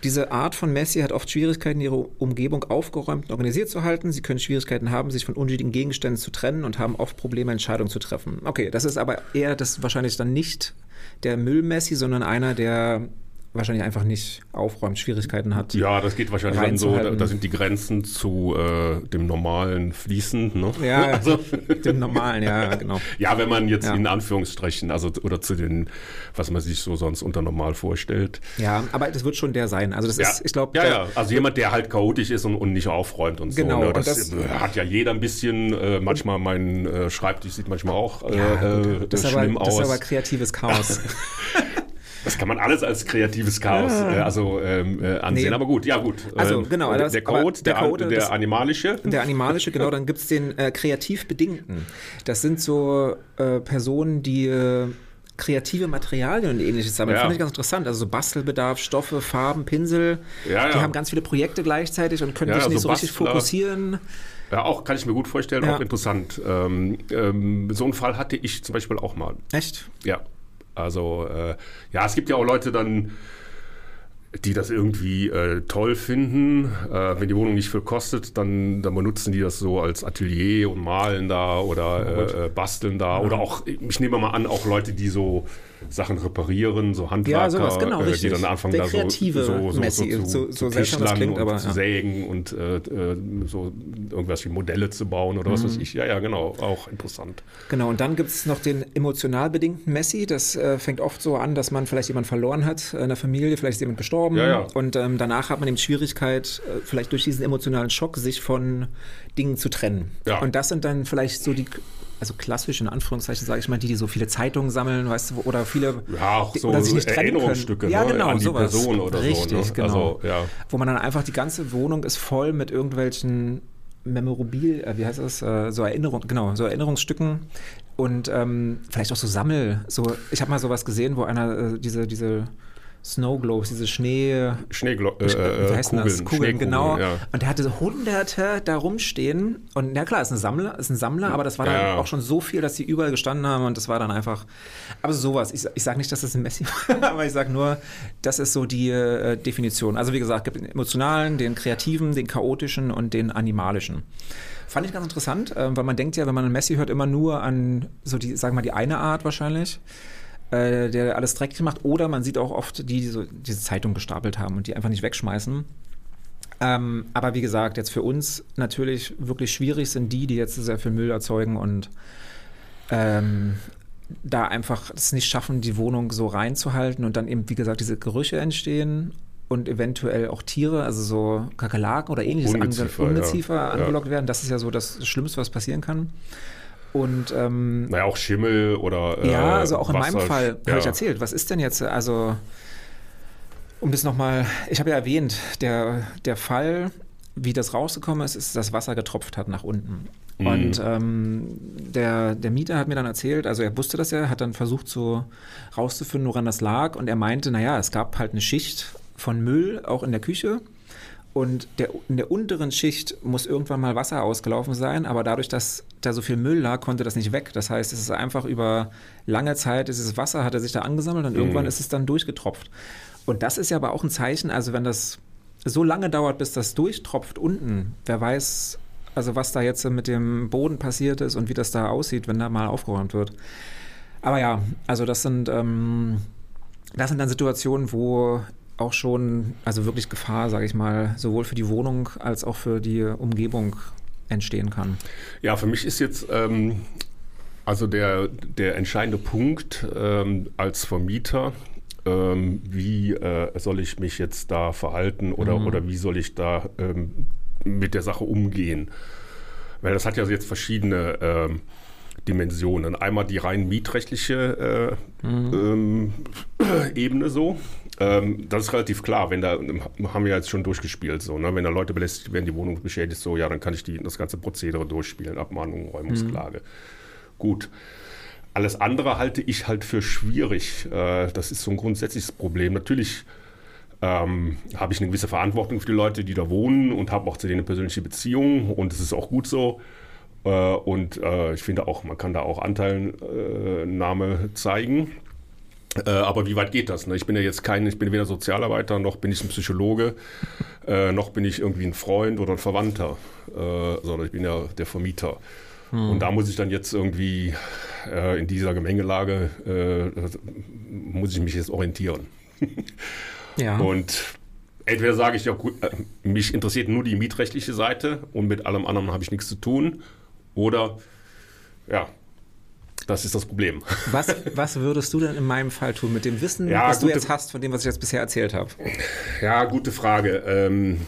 Diese Art von Messi hat oft Schwierigkeiten, ihre Umgebung aufgeräumt und organisiert zu halten. Sie können Schwierigkeiten haben, sich von unnötigen Gegenständen zu trennen und haben oft Probleme, Entscheidungen zu treffen. Okay, das ist aber eher das wahrscheinlich dann nicht der Müll-Messi, sondern einer, der wahrscheinlich einfach nicht aufräumt, Schwierigkeiten hat. Ja, das geht wahrscheinlich dann so, da, da, sind die Grenzen zu äh, dem normalen Fließen. Ne? Ja, also, dem normalen, ja, genau. Ja, wenn man jetzt ja. in Anführungsstrichen, also oder zu den, was man sich so sonst unter normal vorstellt. Ja, aber das wird schon der sein. Also das ja. ist, ich glaube. Ja, ja, also jemand, der halt chaotisch ist und, und nicht aufräumt und genau, so. Ne? Das, das hat ja jeder ein bisschen, äh, manchmal mein äh, Schreibtisch sieht manchmal auch äh, ja, äh, das schlimm aber, aus. Das ist aber kreatives Chaos. Das kann man alles als kreatives Chaos äh, also ähm, äh, ansehen, nee. aber gut, ja gut. Also ähm, genau, der, der Code, der, Code, der, der animalische. Der animalische, genau, dann gibt es den äh, kreativ Bedingten. Das sind so äh, Personen, die äh, kreative Materialien und ähnliches sammeln. Ja. Finde ich ganz interessant. Also so Bastelbedarf, Stoffe, Farben, Pinsel. Ja, ja. Die haben ganz viele Projekte gleichzeitig und können ja, sich nicht so, so richtig fokussieren. Ja, auch kann ich mir gut vorstellen, ja. auch interessant. Ähm, ähm, so einen Fall hatte ich zum Beispiel auch mal. Echt? Ja. Also äh, ja, es gibt ja auch Leute dann, die das irgendwie äh, toll finden. Äh, wenn die Wohnung nicht viel kostet, dann, dann benutzen die das so als Atelier und malen da oder äh, basteln da. Ja. Oder auch, ich nehme mal an, auch Leute, die so Sachen reparieren, so Handwerker, ja, sowas, genau, äh, die dann anfangen, Der da so, so, so, Messi, so, zu, so, zu klingt, und aber, zu sägen und äh, äh, so irgendwelche Modelle zu bauen oder mhm. was weiß ich. Ja, ja, genau, auch interessant. Genau, und dann gibt es noch den emotional bedingten Messi. Das äh, fängt oft so an, dass man vielleicht jemanden verloren hat in der Familie, vielleicht ist jemand gestorben. Ja, ja. Und ähm, danach hat man eben Schwierigkeit, äh, vielleicht durch diesen emotionalen Schock, sich von Dingen zu trennen. Ja. Und das sind dann vielleicht so die also klassisch in Anführungszeichen sage ich mal, die, die so viele Zeitungen sammeln, weißt du, oder viele ja, auch so oder sich nicht Erinnerungsstücke ja, ne, genau, an die sowas. Person oder Richtig, so. Ne? genau. Also, ja. Wo man dann einfach die ganze Wohnung ist voll mit irgendwelchen Memorabilie, äh, wie heißt das, äh, so Erinnerung, genau, so Erinnerungsstücken und ähm, vielleicht auch so Sammel, so ich habe mal sowas gesehen, wo einer äh, diese diese Snow Globes, diese Schnee. Schneeglo äh, wie heißt Kugeln, das? Kugeln, genau. Ja. Und der hatte hunderte da rumstehen. Und ja klar, ist ein Sammler, ist ein Sammler, aber das war dann ja. auch schon so viel, dass die überall gestanden haben und das war dann einfach. Aber sowas. Ich, ich sage nicht, dass das ein Messi war, aber ich sage nur, das ist so die äh, Definition. Also wie gesagt, gibt den emotionalen, den kreativen, den chaotischen und den animalischen. Fand ich ganz interessant, äh, weil man denkt ja, wenn man einen Messi hört, immer nur an so die, sagen wir mal, die eine Art wahrscheinlich äh, der alles dreckig macht. Oder man sieht auch oft die, die so diese Zeitung gestapelt haben und die einfach nicht wegschmeißen. Ähm, aber wie gesagt, jetzt für uns natürlich wirklich schwierig sind die, die jetzt sehr viel Müll erzeugen und ähm, da einfach es nicht schaffen, die Wohnung so reinzuhalten und dann eben, wie gesagt, diese Gerüche entstehen und eventuell auch Tiere, also so Kakerlaken oder ähnliches, Ungeziefer, ange Ungeziefer ja. angelockt werden. Das ist ja so das Schlimmste, was passieren kann. Und ähm, naja, auch Schimmel oder äh, Ja, also auch in Wasser, meinem Fall ja. habe ich erzählt. Was ist denn jetzt, also um das nochmal, ich habe ja erwähnt, der, der Fall, wie das rausgekommen ist, ist, dass Wasser getropft hat nach unten. Mhm. Und ähm, der, der Mieter hat mir dann erzählt, also er wusste das ja, hat dann versucht so rauszufinden, woran das lag. Und er meinte, naja, es gab halt eine Schicht von Müll auch in der Küche. Und der, in der unteren Schicht muss irgendwann mal Wasser ausgelaufen sein, aber dadurch, dass da so viel Müll lag, konnte das nicht weg. Das heißt, es ist einfach über lange Zeit, dieses Wasser hatte sich da angesammelt und mhm. irgendwann ist es dann durchgetropft. Und das ist ja aber auch ein Zeichen, also wenn das so lange dauert, bis das durchtropft unten, wer weiß, also was da jetzt mit dem Boden passiert ist und wie das da aussieht, wenn da mal aufgeräumt wird. Aber ja, also das sind, ähm, das sind dann Situationen, wo auch schon, also wirklich Gefahr, sage ich mal, sowohl für die Wohnung als auch für die Umgebung entstehen kann. Ja, für mich ist jetzt ähm, also der, der entscheidende Punkt ähm, als Vermieter, ähm, wie äh, soll ich mich jetzt da verhalten oder, mhm. oder wie soll ich da ähm, mit der Sache umgehen? Weil das hat ja jetzt verschiedene ähm, Dimensionen. Einmal die rein mietrechtliche äh, mhm. ähm, Ebene so. Ähm, das ist relativ klar, wenn da, haben wir jetzt schon durchgespielt, so, ne? wenn da Leute belästigt werden, die Wohnung beschädigt, so, ja, dann kann ich die, das ganze Prozedere durchspielen, Abmahnung, Räumungsklage. Mhm. Gut. Alles andere halte ich halt für schwierig. Äh, das ist so ein grundsätzliches Problem. Natürlich ähm, habe ich eine gewisse Verantwortung für die Leute, die da wohnen und habe auch zu denen eine persönliche Beziehung und es ist auch gut so. Äh, und äh, ich finde auch, man kann da auch Anteilnahme zeigen. Äh, aber wie weit geht das? Ne? Ich bin ja jetzt kein, ich bin weder Sozialarbeiter, noch bin ich ein Psychologe, äh, noch bin ich irgendwie ein Freund oder ein Verwandter, äh, sondern ich bin ja der Vermieter. Hm. Und da muss ich dann jetzt irgendwie äh, in dieser Gemengelage, äh, muss ich mich jetzt orientieren. ja. Und entweder sage ich ja, gut, äh, mich interessiert nur die mietrechtliche Seite und mit allem anderen habe ich nichts zu tun. Oder ja, das ist das Problem. Was, was würdest du denn in meinem Fall tun mit dem Wissen, ja, was gute, du jetzt hast, von dem, was ich jetzt bisher erzählt habe? Ja, gute Frage. Ähm,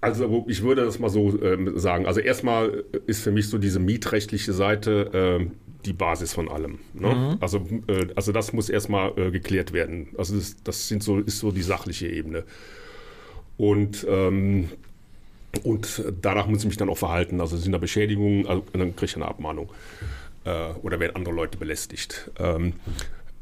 also ich würde das mal so ähm, sagen. Also erstmal ist für mich so diese mietrechtliche Seite ähm, die Basis von allem. Ne? Mhm. Also, äh, also das muss erstmal äh, geklärt werden. Also das, das sind so, ist so die sachliche Ebene. Und ähm, und danach muss ich mich dann auch verhalten. Also sind da Beschädigungen, also dann kriege ich eine Abmahnung. Äh, oder werden andere Leute belästigt. Ähm,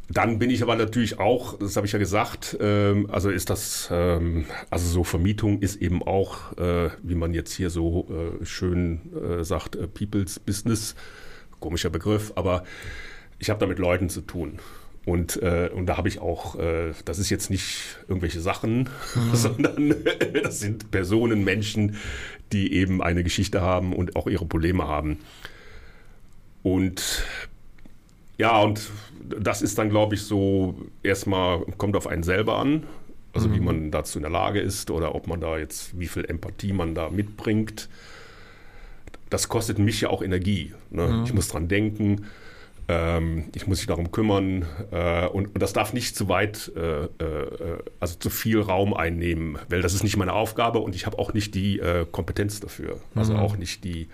dann bin ich aber natürlich auch, das habe ich ja gesagt, ähm, also ist das, ähm, also so Vermietung ist eben auch, äh, wie man jetzt hier so äh, schön äh, sagt, äh, People's Business. Komischer Begriff, aber ich habe da mit Leuten zu tun. Und, äh, und da habe ich auch, äh, das ist jetzt nicht irgendwelche Sachen, mhm. sondern das sind Personen, Menschen, die eben eine Geschichte haben und auch ihre Probleme haben. Und ja, und das ist dann, glaube ich, so erstmal, kommt auf einen selber an, also mhm. wie man dazu in der Lage ist oder ob man da jetzt, wie viel Empathie man da mitbringt. Das kostet mich ja auch Energie. Ne? Mhm. Ich muss dran denken ich muss mich darum kümmern äh, und, und, das darf nicht zu weit, äh, äh, also zu viel Raum einnehmen, weil das ist nicht meine Aufgabe und ich habe auch nicht die Kompetenz dafür. Also mhm. auch nicht die,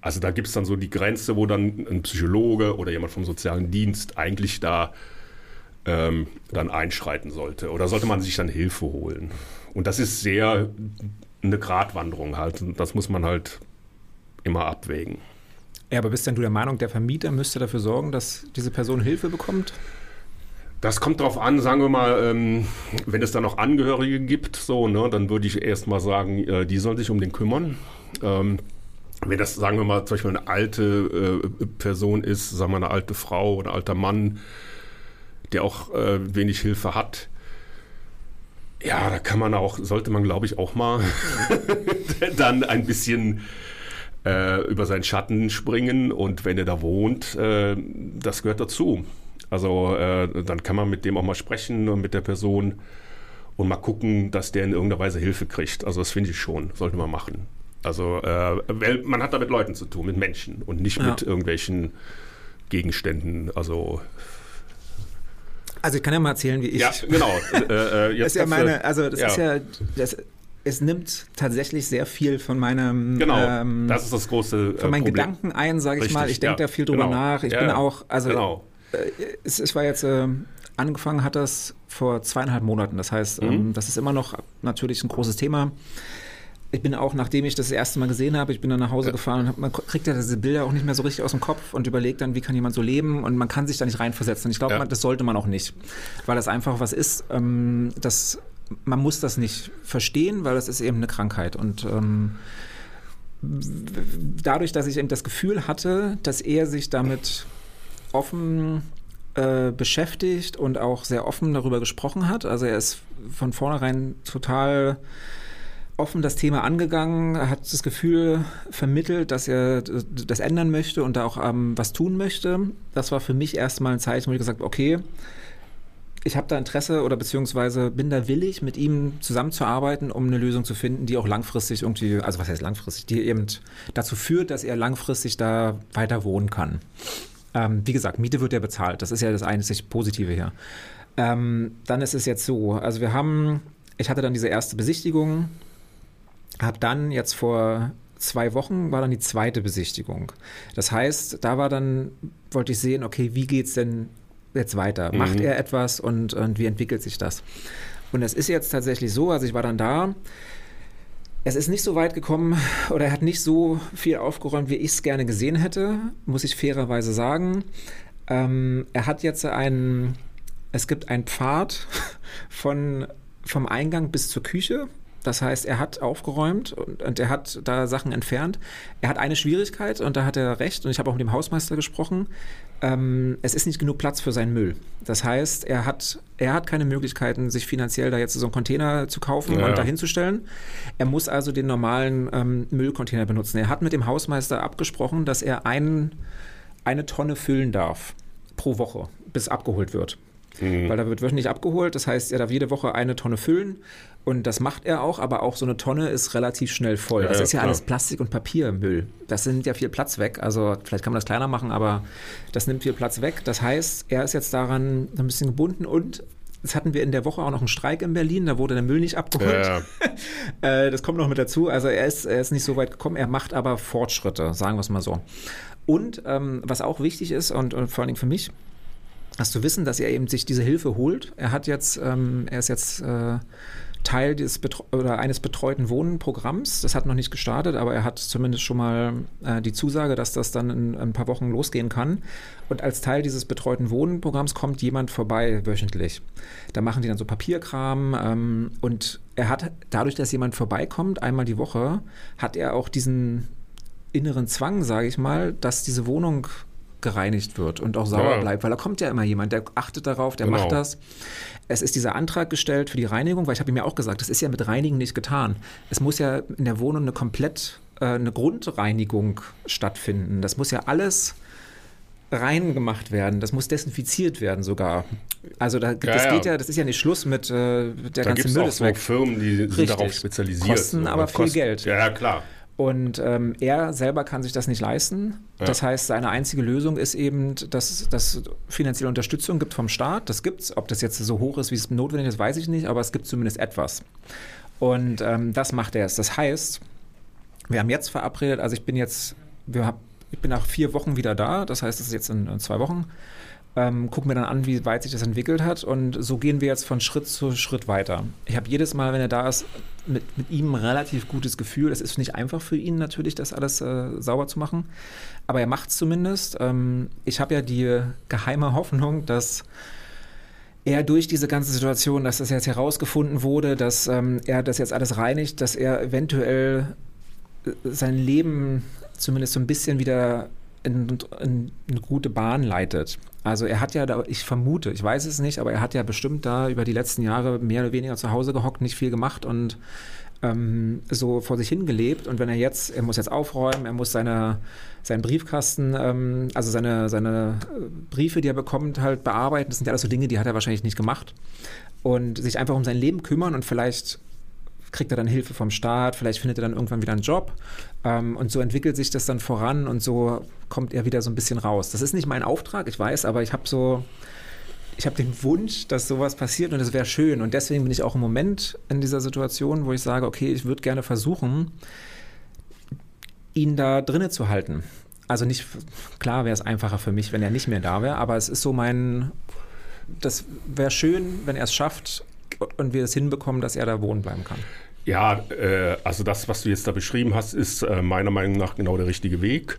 also da gibt es dann so die Grenze, wo dann ein Psychologe oder jemand vom sozialen Dienst eigentlich da ähm, dann einschreiten sollte. Oder sollte man sich dann Hilfe holen. Und das ist sehr eine Gratwanderung halt. Und das muss man halt immer abwägen. Ja, aber bist denn du der Meinung, der Vermieter müsste dafür sorgen, dass diese Person Hilfe bekommt? Das kommt darauf an, sagen wir mal, ähm, wenn es da noch Angehörige gibt, so, ne, dann würde ich erst mal sagen, äh, die sollen sich um den kümmern. Ähm, wenn das, sagen wir mal, zum Beispiel eine alte äh, Person ist, sagen wir eine alte Frau oder ein alter Mann, der auch äh, wenig Hilfe hat, ja, da kann man auch, sollte man, glaube ich, auch mal dann ein bisschen äh, über seinen Schatten springen und wenn er da wohnt, äh, das gehört dazu. Also äh, dann kann man mit dem auch mal sprechen und mit der Person und mal gucken, dass der in irgendeiner Weise Hilfe kriegt. Also das finde ich schon, sollte man machen. Also äh, man hat da mit Leuten zu tun, mit Menschen und nicht ja. mit irgendwelchen Gegenständen. Also also ich kann ja mal erzählen, wie ich. Ja, genau. äh, äh, das ist ja meine, also das ja. ist ja, das, es nimmt tatsächlich sehr viel von meinem genau, ähm, das ist das große äh, von meinen Problem. Gedanken ein, sage ich Richtig, mal. Ich denke ja, da viel drüber genau. nach. Ich ja, bin auch, also genau. äh, es, es, war jetzt äh, angefangen hat das vor zweieinhalb Monaten. Das heißt, mhm. ähm, das ist immer noch natürlich ein großes Thema. Ich bin auch, nachdem ich das, das erste Mal gesehen habe, ich bin dann nach Hause ja. gefahren und hab, man kriegt ja diese Bilder auch nicht mehr so richtig aus dem Kopf und überlegt dann, wie kann jemand so leben und man kann sich da nicht reinversetzen. Und ich glaube, ja. das sollte man auch nicht, weil das einfach was ist, ähm, das man muss das nicht verstehen, weil das ist eben eine Krankheit. Und ähm, dadurch, dass ich eben das Gefühl hatte, dass er sich damit offen äh, beschäftigt und auch sehr offen darüber gesprochen hat. Also er ist von vornherein total offen das Thema angegangen, hat das Gefühl vermittelt, dass er das ändern möchte und da auch ähm, was tun möchte. Das war für mich erstmal ein Zeichen, wo ich gesagt habe, okay, ich habe da Interesse oder beziehungsweise bin da willig, mit ihm zusammenzuarbeiten, um eine Lösung zu finden, die auch langfristig irgendwie, also was heißt langfristig, die eben dazu führt, dass er langfristig da weiter wohnen kann. Ähm, wie gesagt, Miete wird ja bezahlt. Das ist ja das einzig Positive hier. Ähm, dann ist es jetzt so, also wir haben, ich hatte dann diese erste Besichtigung, habe dann jetzt vor zwei Wochen war dann die zweite Besichtigung. Das heißt, da war dann, wollte ich sehen, okay, wie geht es denn jetzt weiter? Mhm. Macht er etwas und, und wie entwickelt sich das? Und es ist jetzt tatsächlich so, also ich war dann da, es ist nicht so weit gekommen oder er hat nicht so viel aufgeräumt, wie ich es gerne gesehen hätte, muss ich fairerweise sagen. Ähm, er hat jetzt einen, es gibt einen Pfad von, vom Eingang bis zur Küche. Das heißt, er hat aufgeräumt und, und, er hat da Sachen entfernt. Er hat eine Schwierigkeit und da hat er recht und ich habe auch mit dem Hausmeister gesprochen. Ähm, es ist nicht genug Platz für seinen Müll. Das heißt, er hat, er hat keine Möglichkeiten, sich finanziell da jetzt so einen Container zu kaufen ja. und da hinzustellen. Er muss also den normalen ähm, Müllcontainer benutzen. Er hat mit dem Hausmeister abgesprochen, dass er ein, eine Tonne füllen darf pro Woche, bis abgeholt wird. Mhm. Weil da wird wöchentlich abgeholt. Das heißt, er darf jede Woche eine Tonne füllen. Und das macht er auch, aber auch so eine Tonne ist relativ schnell voll. Ja, das ist ja klar. alles Plastik und Papiermüll. Das nimmt ja viel Platz weg. Also vielleicht kann man das kleiner machen, aber das nimmt viel Platz weg. Das heißt, er ist jetzt daran ein bisschen gebunden und Jetzt hatten wir in der Woche auch noch einen Streik in Berlin, da wurde der Müll nicht abgeholt. Ja. Äh, das kommt noch mit dazu. Also er ist, er ist nicht so weit gekommen, er macht aber Fortschritte, sagen wir es mal so. Und ähm, was auch wichtig ist und, und vor allen Dingen für mich, hast du wissen, dass er eben sich diese Hilfe holt. Er hat jetzt, ähm, er ist jetzt äh, Teil des oder eines betreuten Wohnenprogramms. Das hat noch nicht gestartet, aber er hat zumindest schon mal äh, die Zusage, dass das dann in, in, ein paar Wochen losgehen kann. Und als Teil dieses betreuten Wohnenprogramms kommt jemand vorbei wöchentlich. Da machen die dann so Papierkram ähm, und er hat dadurch, dass jemand vorbeikommt, einmal die Woche, hat er auch diesen inneren Zwang, sage ich mal, dass diese Wohnung gereinigt wird und auch sauer ja. bleibt, weil da kommt ja immer jemand, der achtet darauf, der genau. macht das. Es ist dieser Antrag gestellt für die Reinigung, weil ich habe ihm ja auch gesagt, das ist ja mit Reinigen nicht getan. Es muss ja in der Wohnung eine komplett äh, eine Grundreinigung stattfinden. Das muss ja alles rein gemacht werden. Das muss desinfiziert werden sogar. Also da, das ja. geht ja, das ist ja nicht Schluss mit äh, der da ganze Müll ist weg. Firmen, die sind Richtig. darauf spezialisiert. Kosten aber viel Kosten, Geld. Ja, klar. Und ähm, er selber kann sich das nicht leisten. Ja. Das heißt, seine einzige Lösung ist eben, dass es finanzielle Unterstützung gibt vom Staat. Das gibt es. Ob das jetzt so hoch ist, wie es notwendig ist, weiß ich nicht, aber es gibt zumindest etwas. Und ähm, das macht er es. Das heißt, wir haben jetzt verabredet, also ich bin jetzt, wir hab, ich bin nach vier Wochen wieder da, das heißt, das ist jetzt in, in zwei Wochen ähm, gucken wir dann an, wie weit sich das entwickelt hat und so gehen wir jetzt von Schritt zu Schritt weiter. Ich habe jedes Mal, wenn er da ist, mit, mit ihm ein relativ gutes Gefühl. Es ist nicht einfach für ihn natürlich, das alles äh, sauber zu machen, aber er macht es zumindest. Ähm, ich habe ja die geheime Hoffnung, dass er durch diese ganze Situation, dass das jetzt herausgefunden wurde, dass ähm, er das jetzt alles reinigt, dass er eventuell äh, sein Leben zumindest so ein bisschen wieder in, in, eine gute Bahn leitet. Also er hat ja da, ich vermute, ich weiß es nicht, aber er hat ja bestimmt da über die letzten Jahre mehr oder weniger zu Hause gehockt, nicht viel gemacht und ähm, so vor sich hingelebt. Und wenn er jetzt, er muss jetzt aufräumen, er muss seine, seinen Briefkasten, ähm, also seine, seine äh, Briefe, die er bekommt, halt bearbeiten. Das sind ja alles so Dinge, die hat er wahrscheinlich nicht gemacht. Und sich einfach um sein Leben kümmern und vielleicht kriegt er dann Hilfe vom Staat, vielleicht findet er dann irgendwann wieder einen Job ähm, und so entwickelt sich das dann voran und so kommt er wieder so ein bisschen raus. Das ist nicht mein Auftrag, ich weiß, aber ich habe so, ich habe den Wunsch, dass sowas passiert und das wäre schön und deswegen bin ich auch im Moment in dieser Situation, wo ich sage, okay, ich würde gerne versuchen, ihn da drinnen zu halten. Also nicht, klar wäre es einfacher für mich, wenn er nicht mehr da wäre, aber es ist so mein, das wäre schön, wenn er es schafft, und wir es hinbekommen, dass er da wohnen bleiben kann. Ja, äh, also das, was du jetzt da beschrieben hast, ist äh, meiner Meinung nach genau der richtige Weg.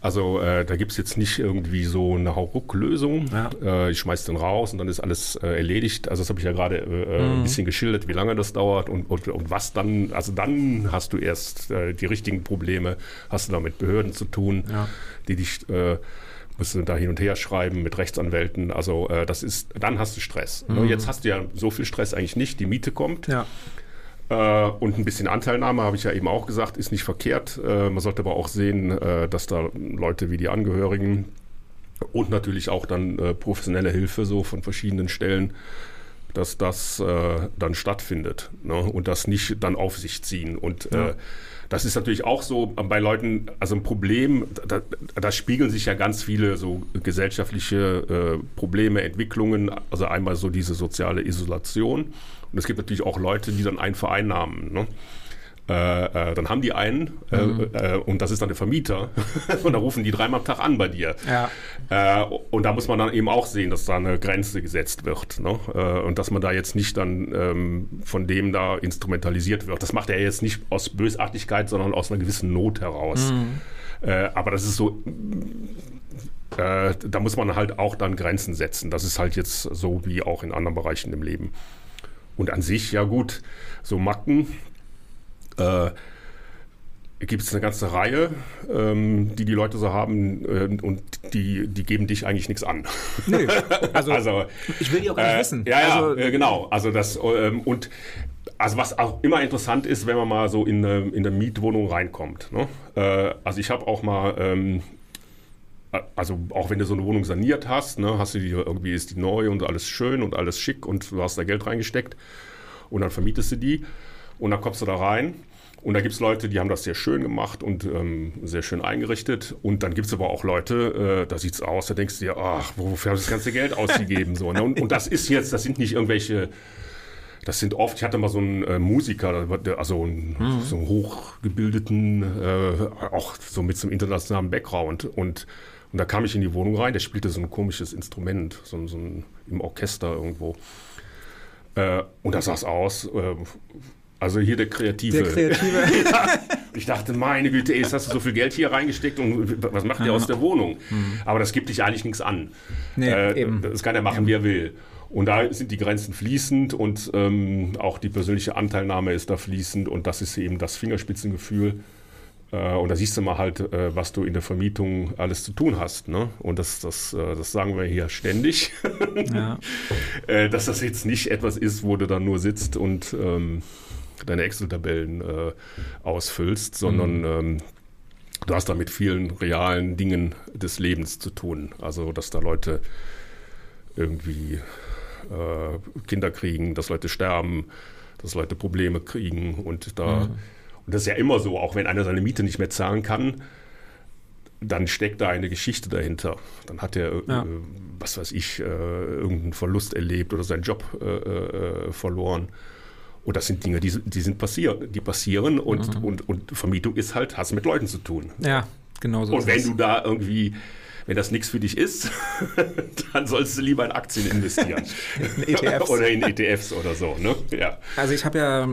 Also äh, da gibt es jetzt nicht irgendwie so eine Hauruck-Lösung. Ja. Äh, ich schmeiß den raus und dann ist alles äh, erledigt. Also das habe ich ja gerade äh, mhm. ein bisschen geschildert, wie lange das dauert und, und, und, was dann, also dann hast du erst die richtigen Probleme, hast du da mit Behörden zu tun, ja. die dich musst du da hin und her schreiben mit Rechtsanwälten. Also äh, das ist, dann hast du Stress. Ne? Mhm. Jetzt hast du ja so viel Stress eigentlich nicht. Die Miete kommt. Ja. Äh, und ein bisschen Anteilnahme, habe ich ja eben auch gesagt, ist nicht verkehrt. Äh, man sollte aber auch sehen, äh, dass da Leute wie die Angehörigen und natürlich auch dann äh, professionelle Hilfe so von verschiedenen Stellen dass das äh, dann stattfindet ne? und das nicht dann auf sich ziehen. Und ja. äh, das ist natürlich auch so bei Leuten, also ein Problem, da, da spiegeln sich ja ganz viele so gesellschaftliche äh, Probleme, Entwicklungen, also einmal so diese soziale Isolation und es gibt natürlich auch Leute, die dann einen vereinnahmen. Ne? Äh, äh, dann haben die einen mhm. äh, und das ist dann der Vermieter und da rufen die dreimal am Tag an bei dir. Ja. Äh, und da muss man dann eben auch sehen, dass da eine Grenze gesetzt wird ne? Äh, und dass man da jetzt nicht dann ähm, von dem da instrumentalisiert wird. Das macht er jetzt nicht aus Bösartigkeit, sondern aus einer gewissen Not heraus. Mhm. Äh, aber das ist so, da muss man halt auch dann Grenzen setzen. Das ist halt jetzt so wie auch in anderen Bereichen im Leben. Und an sich, ja gut, so Macken, äh, gibt es eine ganze Reihe, ähm, die die Leute so haben äh, und die, die geben dich eigentlich nichts an. Nee, also, also ich will die auch nicht äh, wissen. Ja, ja, also, äh, genau. Also das ähm, und also was auch immer interessant ist, wenn man mal so in eine, in eine Mietwohnung reinkommt. Ne? Äh, also ich habe auch mal ähm, also auch wenn du so eine Wohnung saniert hast, ne, hast du die irgendwie ist die neu und alles schön und alles schick und du hast da Geld reingesteckt und dann vermietest du die und dann kommst du da rein und da gibt es Leute, die haben das sehr schön gemacht und ähm, sehr schön eingerichtet. Und dann gibt es aber auch Leute, äh, da sieht es aus, da denkst du dir, ach, wofür hast du das ganze Geld ausgegeben? so, ne? und, und das ist jetzt, das sind nicht irgendwelche das sind oft, ich hatte mal so einen äh, Musiker, also einen, mhm. so einen hochgebildeten, äh, auch so mit so einem internationalen Background. Und, und da kam ich in die Wohnung rein, der spielte so ein komisches Instrument, so, so ein, im Orchester irgendwo. Äh, und da sah es aus, äh, also hier der Kreative. Der Kreative. ja. Ich dachte, meine Güte, jetzt hast du so viel Geld hier reingesteckt und was macht der aus der Wohnung? Mhm. Aber das gibt dich eigentlich nichts an. Nee, äh, eben. Das kann er machen, ja. wie er will. Und da sind die Grenzen fließend und ähm, auch die persönliche Anteilnahme ist da fließend und das ist eben das Fingerspitzengefühl. Äh, und da siehst du mal halt, äh, was du in der Vermietung alles zu tun hast. Ne? Und das, das, äh, das sagen wir hier ständig, ja. Äh, dass das jetzt nicht etwas ist, wo du dann nur sitzt und ähm, deine Excel-Tabellen äh, ausfüllst, sondern mhm. ähm, du hast da mit vielen realen Dingen des Lebens zu tun. Also, dass da Leute irgendwie äh, Kinder kriegen, dass Leute sterben, dass Leute Probleme kriegen und da. Mhm. Und das ist ja immer so, auch wenn einer seine Miete nicht mehr zahlen kann, dann steckt da eine Geschichte dahinter. Dann hat er, ja. äh, was weiß ich, äh, irgendeinen Verlust erlebt oder seinen Job äh, äh verloren. Und das sind Dinge, die, die sind passiert, die passieren und, mhm. und, und Vermietung ist halt, hast mit Leuten zu tun. Ja, genau so. Und wenn du da irgendwie, wenn das nichts für dich ist, dann sollst du lieber in Aktien investieren. in ETFs. oder in ETFs oder so, ne? Ja. Also ich habe ja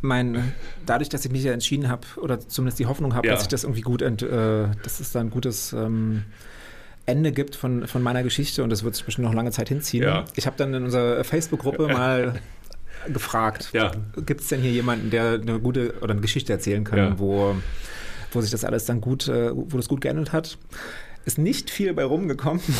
mein, dadurch, dass ich mich ja entschieden habe, oder zumindest die Hoffnung habe, ja. dass ich das irgendwie gut, ent, äh, dass es da ein gutes ähm, Ende gibt von, von meiner Geschichte und das wird sich bestimmt noch lange Zeit hinziehen. Ja. Ich habe dann in unserer Facebook-Gruppe mal gefragt. Ja. Gibt es denn hier jemanden, der eine gute oder eine Geschichte erzählen kann, ja. wo, wo sich das alles dann gut, äh, wo das gut geändert hat? Ist nicht viel bei rumgekommen.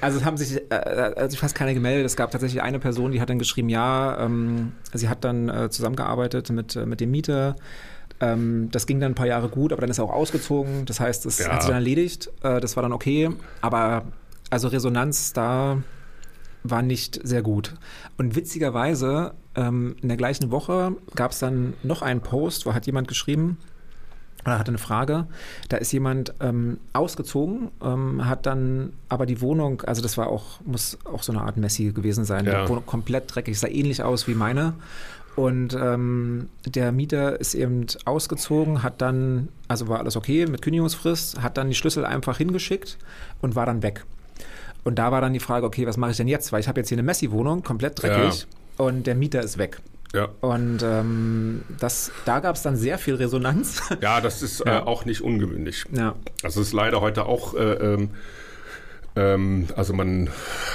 Also es haben sich äh, also fast keiner gemeldet. Es gab tatsächlich eine Person, die hat dann geschrieben, ja, ähm, sie hat dann äh, zusammengearbeitet mit, äh, mit dem Mieter. Ähm, das ging dann ein paar Jahre gut, aber dann ist er auch ausgezogen. Das heißt, es ja. hat sich dann erledigt. Äh, das war dann okay. Aber also Resonanz da war nicht sehr gut. Und witzigerweise, ähm, in der gleichen Woche gab es dann noch einen Post, wo hat jemand geschrieben, oder hatte eine Frage. Da ist jemand ähm, ausgezogen, ähm, hat dann aber die Wohnung, also das war auch, muss auch so eine Art Messi gewesen sein, ja. die Wohnung komplett dreckig, sah ähnlich aus wie meine. Und ähm, der Mieter ist eben ausgezogen, hat dann, also war alles okay mit Kündigungsfrist, hat dann die Schlüssel einfach hingeschickt und war dann weg. Und da war dann die Frage, okay, was mache ich denn jetzt? Weil ich habe jetzt hier eine Messi-Wohnung, komplett dreckig ja. Und der Mieter ist weg. Ja. Und ähm, das, da gab es dann sehr viel Resonanz. Ja, das ist äh, ja. Äh, auch nicht ungewöhnlich. Ja. Also es ist leider heute auch, äh, ähm, ähm, also man,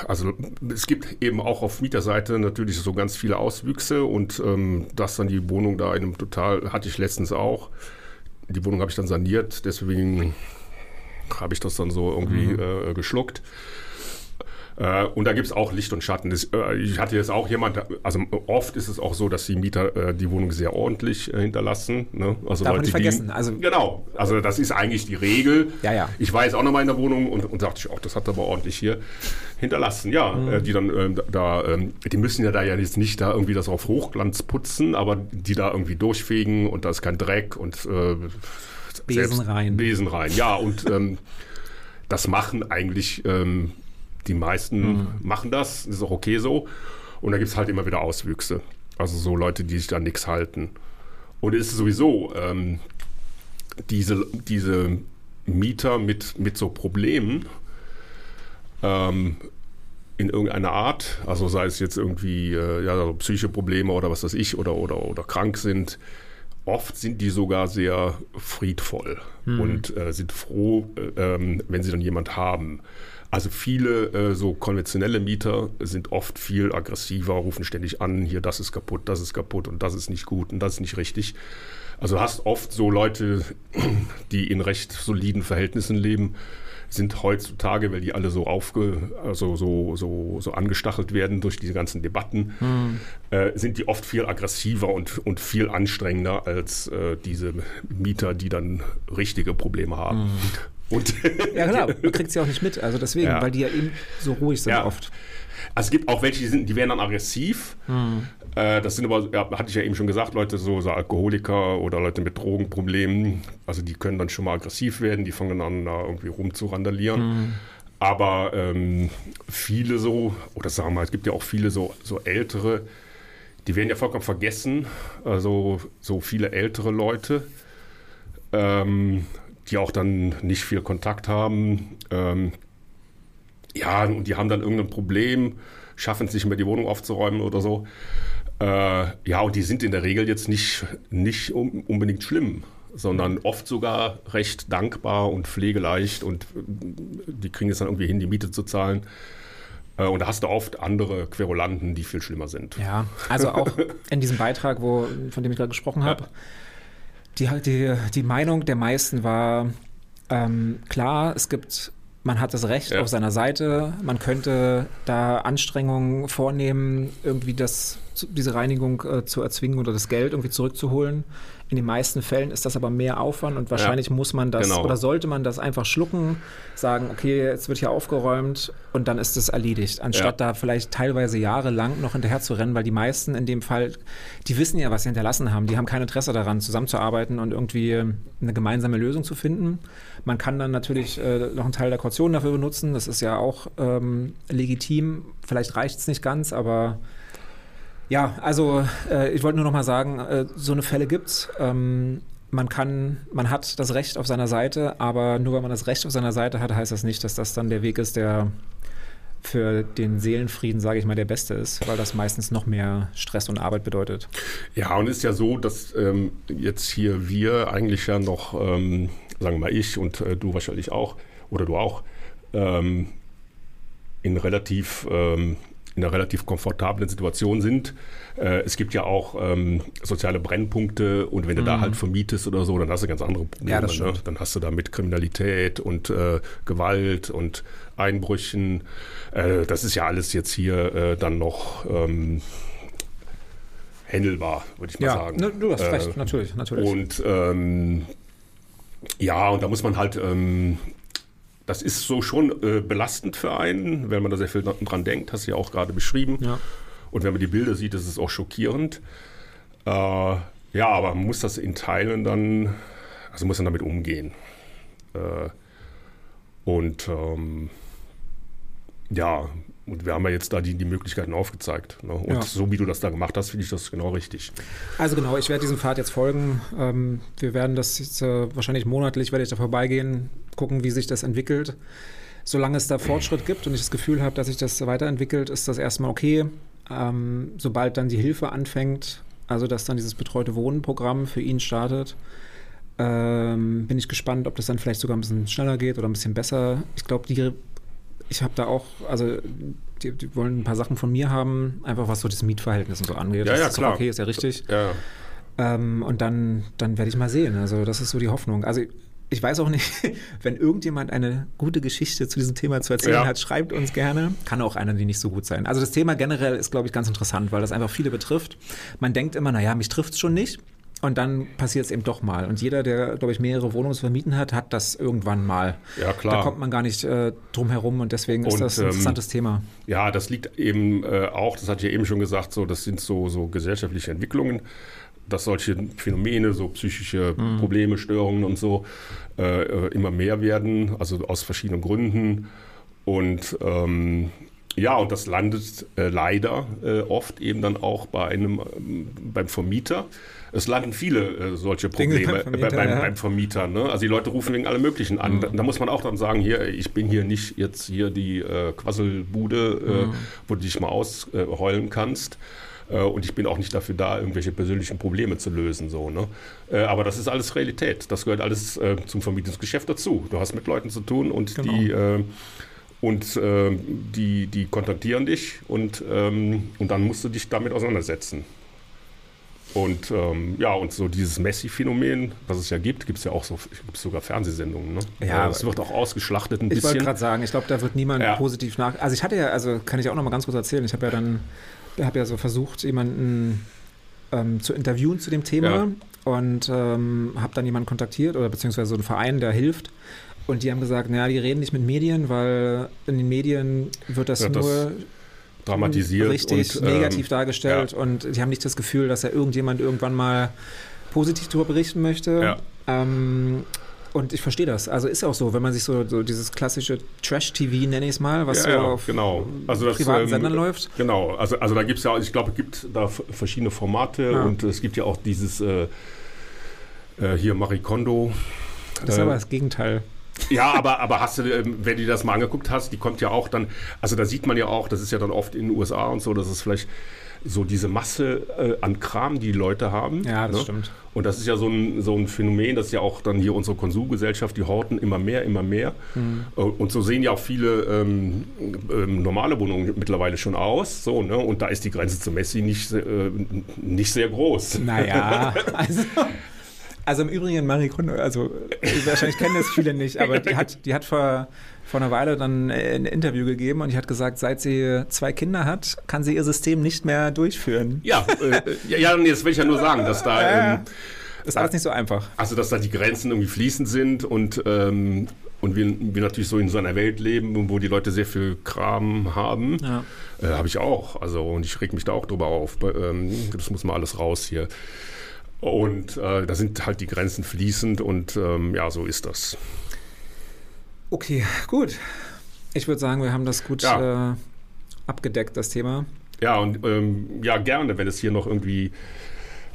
also es gibt eben auch auf Mieterseite natürlich so ganz viele Auswüchse und ähm, dass dann die Wohnung da in einem total, hatte ich letztens auch. Die Wohnung habe ich dann saniert, deswegen habe ich das dann so irgendwie mhm. äh, geschluckt. Äh, und da gibt es auch Licht und Schatten. Das, äh, ich hatte jetzt auch jemand, also oft ist es auch so, dass die Mieter äh, die Wohnung sehr ordentlich hinterlassen. Ne? Also Darf Leute, nicht vergessen. Die, also, genau, also das ist eigentlich die Regel. Ja, ja. Ich war jetzt auch nochmal in der Wohnung und, und dachte, oh, das hat aber ordentlich hier hinterlassen. Ja, mhm. Die dann ähm, da, ähm, die müssen ja da ja jetzt nicht da irgendwie das auf Hochglanz putzen, aber die da irgendwie durchfegen und da ist kein Dreck und äh, Besen rein. Besen rein, ja. Und ähm, das machen eigentlich ähm, die meisten mhm. machen das, ist auch okay so. Und da gibt es halt immer wieder Auswüchse. Also so Leute, die sich da nichts halten. Und es ist sowieso ähm, diese, diese Mieter mit, mit so Problemen ähm, in irgendeiner Art, also sei es jetzt irgendwie äh, ja, so psychische Probleme oder was weiß ich, oder, oder, oder krank sind, oft sind die sogar sehr friedvoll hm. und äh, sind froh, äh, ähm, wenn sie dann jemand haben. Also viele äh, so konventionelle Mieter sind oft viel aggressiver, rufen ständig an, hier das ist kaputt, das ist kaputt und das ist nicht gut und das ist nicht richtig. Also hast oft so Leute, die in recht soliden Verhältnissen leben, sind heutzutage, weil die alle so aufge, also so, so, so angestachelt werden durch diese ganzen Debatten, mhm. äh, sind die oft viel aggressiver und, und viel anstrengender als äh, diese Mieter, die dann richtige Probleme haben. Mhm. Und ja, klar, man kriegt sie auch nicht mit. Also deswegen, ja. weil die ja eben so ruhig sind ja. oft. Also es gibt auch welche, die, sind, die werden dann aggressiv. Hm. Äh, das sind aber, ja, hatte ich ja eben schon gesagt, Leute, so, so, Alkoholiker oder Leute mit Drogenproblemen. Also die können dann schon mal aggressiv werden, die fangen an, da irgendwie rumzurandalieren. Hm. Aber ähm, viele so, oder sagen wir mal, es gibt ja auch viele so, so ältere, die werden ja vollkommen vergessen. Also so viele ältere Leute. Ähm, die auch dann nicht viel Kontakt haben. Ähm, ja, und die haben dann irgendein Problem, schaffen es nicht mehr, die Wohnung aufzuräumen oder so. Äh, ja, und die sind in der Regel jetzt nicht, nicht unbedingt schlimm, sondern oft sogar recht dankbar und pflegeleicht und äh, die kriegen es dann irgendwie hin, die Miete zu zahlen. Äh, und da hast du oft andere Querulanten, die viel schlimmer sind. Ja, also auch in diesem Beitrag, wo, von dem ich gerade gesprochen habe, ja die, die, die Meinung der meisten war, ähm, klar, es gibt, man hat das Recht ja. auf seiner Seite, man könnte da Anstrengungen vornehmen, irgendwie das, diese Reinigung äh, zu erzwingen oder das Geld irgendwie zurückzuholen. In den meisten Fällen ist das aber mehr Aufwand und wahrscheinlich ja, muss man das genau. oder sollte man das einfach schlucken, sagen, okay, jetzt wird hier aufgeräumt und dann ist es erledigt, anstatt ja. da vielleicht teilweise jahrelang noch hinterher zu rennen, weil die meisten in dem Fall, die wissen ja, was sie hinterlassen haben, die haben kein Interesse daran, zusammenzuarbeiten und irgendwie eine gemeinsame Lösung zu finden. Man kann dann natürlich äh, noch einen Teil der Kaution dafür benutzen, das ist ja auch ähm, legitim, vielleicht reicht es nicht ganz, aber ja, also äh, ich wollte nur noch mal sagen, äh, so eine Fälle gibt's. Ähm, man kann, man hat das Recht auf seiner Seite, aber nur weil man das Recht auf seiner Seite hat, heißt das nicht, dass das dann der Weg ist, der für den Seelenfrieden, sage ich mal, der beste ist, weil das meistens noch mehr Stress und Arbeit bedeutet. Ja, und ist ja so, dass ähm, jetzt hier wir eigentlich ja noch, ähm, sagen wir mal ich und äh, du wahrscheinlich auch, oder du auch, ähm, in relativ ähm, in einer relativ komfortablen Situation sind. Äh, es gibt ja auch ähm, soziale Brennpunkte und wenn du mhm. da halt vermietest oder so, dann hast du ganz andere Probleme. Ja, ne? Dann hast du da mit Kriminalität und äh, Gewalt und Einbrüchen. Äh, das ist ja alles jetzt hier äh, dann noch ähm, händelbar, würde ich mal ja, sagen. Ne, du hast recht, äh, natürlich, natürlich. Und ähm, ja, und da muss man halt ähm, das ist so schon äh, belastend für einen, wenn man da sehr viel dran denkt, hast du ja auch gerade beschrieben. Ja. Und wenn man die Bilder sieht, ist es auch schockierend. Äh, ja, aber man muss das in Teilen dann, also muss man damit umgehen. Äh, und ähm, ja, und wir haben ja jetzt da die, die Möglichkeiten aufgezeigt. Ne? Und ja. so wie du das da gemacht hast, finde ich das genau richtig. Also genau, ich werde diesem Pfad jetzt folgen. Ähm, wir werden das jetzt äh, wahrscheinlich monatlich, werde ich da vorbeigehen, gucken, wie sich das entwickelt. Solange es da Fortschritt gibt und ich das Gefühl habe, dass sich das weiterentwickelt, ist das erstmal okay. Ähm, sobald dann die Hilfe anfängt, also dass dann dieses betreute Wohnen-Programm für ihn startet, ähm, bin ich gespannt, ob das dann vielleicht sogar ein bisschen schneller geht oder ein bisschen besser. Ich glaube, die ich habe da auch, also die, die, wollen ein paar Sachen von mir haben, einfach was so das Mietverhältnis und so angeht. Ja, das ja, ist klar. okay, ist ja richtig. Ja. Ähm, und dann, dann werde ich mal sehen. Also das ist so die Hoffnung. Also ich weiß auch nicht, wenn irgendjemand eine gute Geschichte zu diesem Thema zu erzählen ja. hat, schreibt uns gerne. Kann auch einer, die nicht so gut sein. Also das Thema generell ist, glaube ich, ganz interessant, weil das einfach viele betrifft. Man denkt immer, naja, mich trifft es schon nicht. Und dann passiert es eben doch mal. Und jeder, der, glaube ich, mehrere Wohnungen vermieten hat, hat das irgendwann mal. Ja, klar. Da kommt man gar nicht äh, drum herum und deswegen ist und, das ein ähm, interessantes ähm, Thema. Ja, das liegt eben äh, auch, das hatte ich ja eben schon gesagt, so, das sind so, so gesellschaftliche Entwicklungen, dass solche Phänomene, so psychische mhm. Probleme, Störungen und so, äh, äh immer mehr werden, also aus verschiedenen Gründen. Und ähm, ja, und das landet äh, leider äh, oft eben dann auch bei einem, ähm, beim Vermieter. Es landen viele äh, solche Probleme beim Vermieter. Beim, ja. beim Vermieter ne? Also die Leute rufen wegen allem Möglichen an. Mhm. Da, da, muss man auch dann sagen, hier, ich bin hier nicht jetzt hier die äh, Quasselbude, äh, mhm. wo du dich mal ausheulen kannst. Äh, und ich bin auch nicht dafür da, irgendwelche persönlichen Probleme zu lösen. So, ne? Äh, aber das ist alles Realität. Das gehört alles äh, zum Vermietungsgeschäft dazu. Du hast mit Leuten zu tun und genau. die und äh, die, die kontaktieren dich und, ähm, und dann musst du dich damit auseinandersetzen. Und ähm, ja, und so dieses Messi-Phänomen, was es ja gibt, gibt es ja auch so, gibt sogar Fernsehsendungen. Ne? Ja, es wird auch ausgeschlachtet ein ich bisschen. Ich wollte gerade sagen, ich glaube, da wird niemand ja. positiv nach. Also ich hatte ja, also kann ich auch noch mal ganz kurz erzählen, ich habe ja dann, habe ja so versucht, jemanden ähm, zu interviewen zu dem Thema ja. und ähm, habe dann jemanden kontaktiert oder beziehungsweise so einen Verein, der hilft. Und die haben gesagt, naja, die reden nicht mit Medien, weil in den Medien wird das wird nur das dramatisiert richtig und, negativ ähm, dargestellt ja. und die haben nicht das Gefühl, dass ja irgendjemand irgendwann mal positiv darüber berichten möchte. Ja. Ähm, und ich verstehe das. Also ist auch so, wenn man sich so, so dieses klassische Trash-TV, nenne ich es mal, was ja, so auf genau. also das, privaten ähm, Sendern läuft. Genau, also, also da gibt es ja, ich glaube, es gibt da verschiedene Formate und es gibt ja auch dieses äh, äh, hier Marikondo. Das ist äh, aber das Gegenteil. Ja, aber, aber hast du, ähm, wenn du das mal angeguckt hast, die kommt ja auch dann, also da sieht man ja auch, das ist ja dann oft in den USA und so, dass es vielleicht so diese Masse äh, an Kram, die, die Leute haben. Ja, das ne? stimmt. Und das ist ja so ein, so ein Phänomen, das ist ja auch dann hier unsere Konsumgesellschaft, die horten immer mehr, immer mehr. Mhm. Äh, und so sehen ja auch viele ähm, ähm, normale Wohnungen mittlerweile schon aus. So, ne? Und da ist die Grenze zu Messi nicht, äh, nicht sehr groß. Naja, also also im Übrigen Marie Kondo, also wahrscheinlich kennen das viele nicht, aber die hat, die hat vor, vor einer Weile dann ein Interview gegeben und die hat gesagt, seit sie zwei Kinder hat, kann sie ihr System nicht mehr durchführen. Ja, äh, ja, nee, das will ich ja nur sagen, dass da... Ähm, ist alles nicht so einfach. Also, dass da die Grenzen irgendwie fließend sind und, ähm, und wir, wir natürlich so in so einer Welt leben, wo die Leute sehr viel Kram haben. Ja. Äh, Habe ich auch. Also, und ich reg mich da auch drüber auf. Ähm, das muss mal alles raus hier. Und äh, da sind halt die Grenzen fließend und ähm, ja, so ist das. Okay, gut. Ich würde sagen, wir haben das gut ja. äh, abgedeckt, das Thema. Ja, und ähm, ja, gerne, wenn es hier noch irgendwie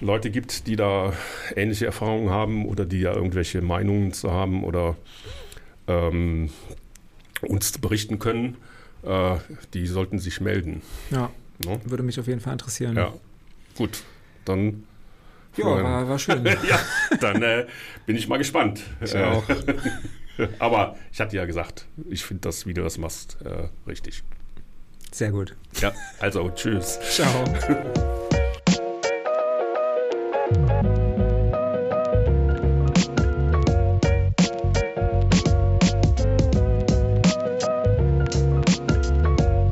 Leute gibt, die da ähnliche Erfahrungen haben oder die ja irgendwelche Meinungen zu haben oder ähm, uns berichten können, äh, die sollten sich melden. Ja, no? würde mich auf jeden Fall interessieren. Ja, gut, dann ja, war, war schön. ja, dann äh, bin ich mal gespannt. Ich auch. Aber ich hatte ja gesagt, ich finde das, wie du das machst, äh, richtig. Sehr gut. Ja, also tschüss. Ciao.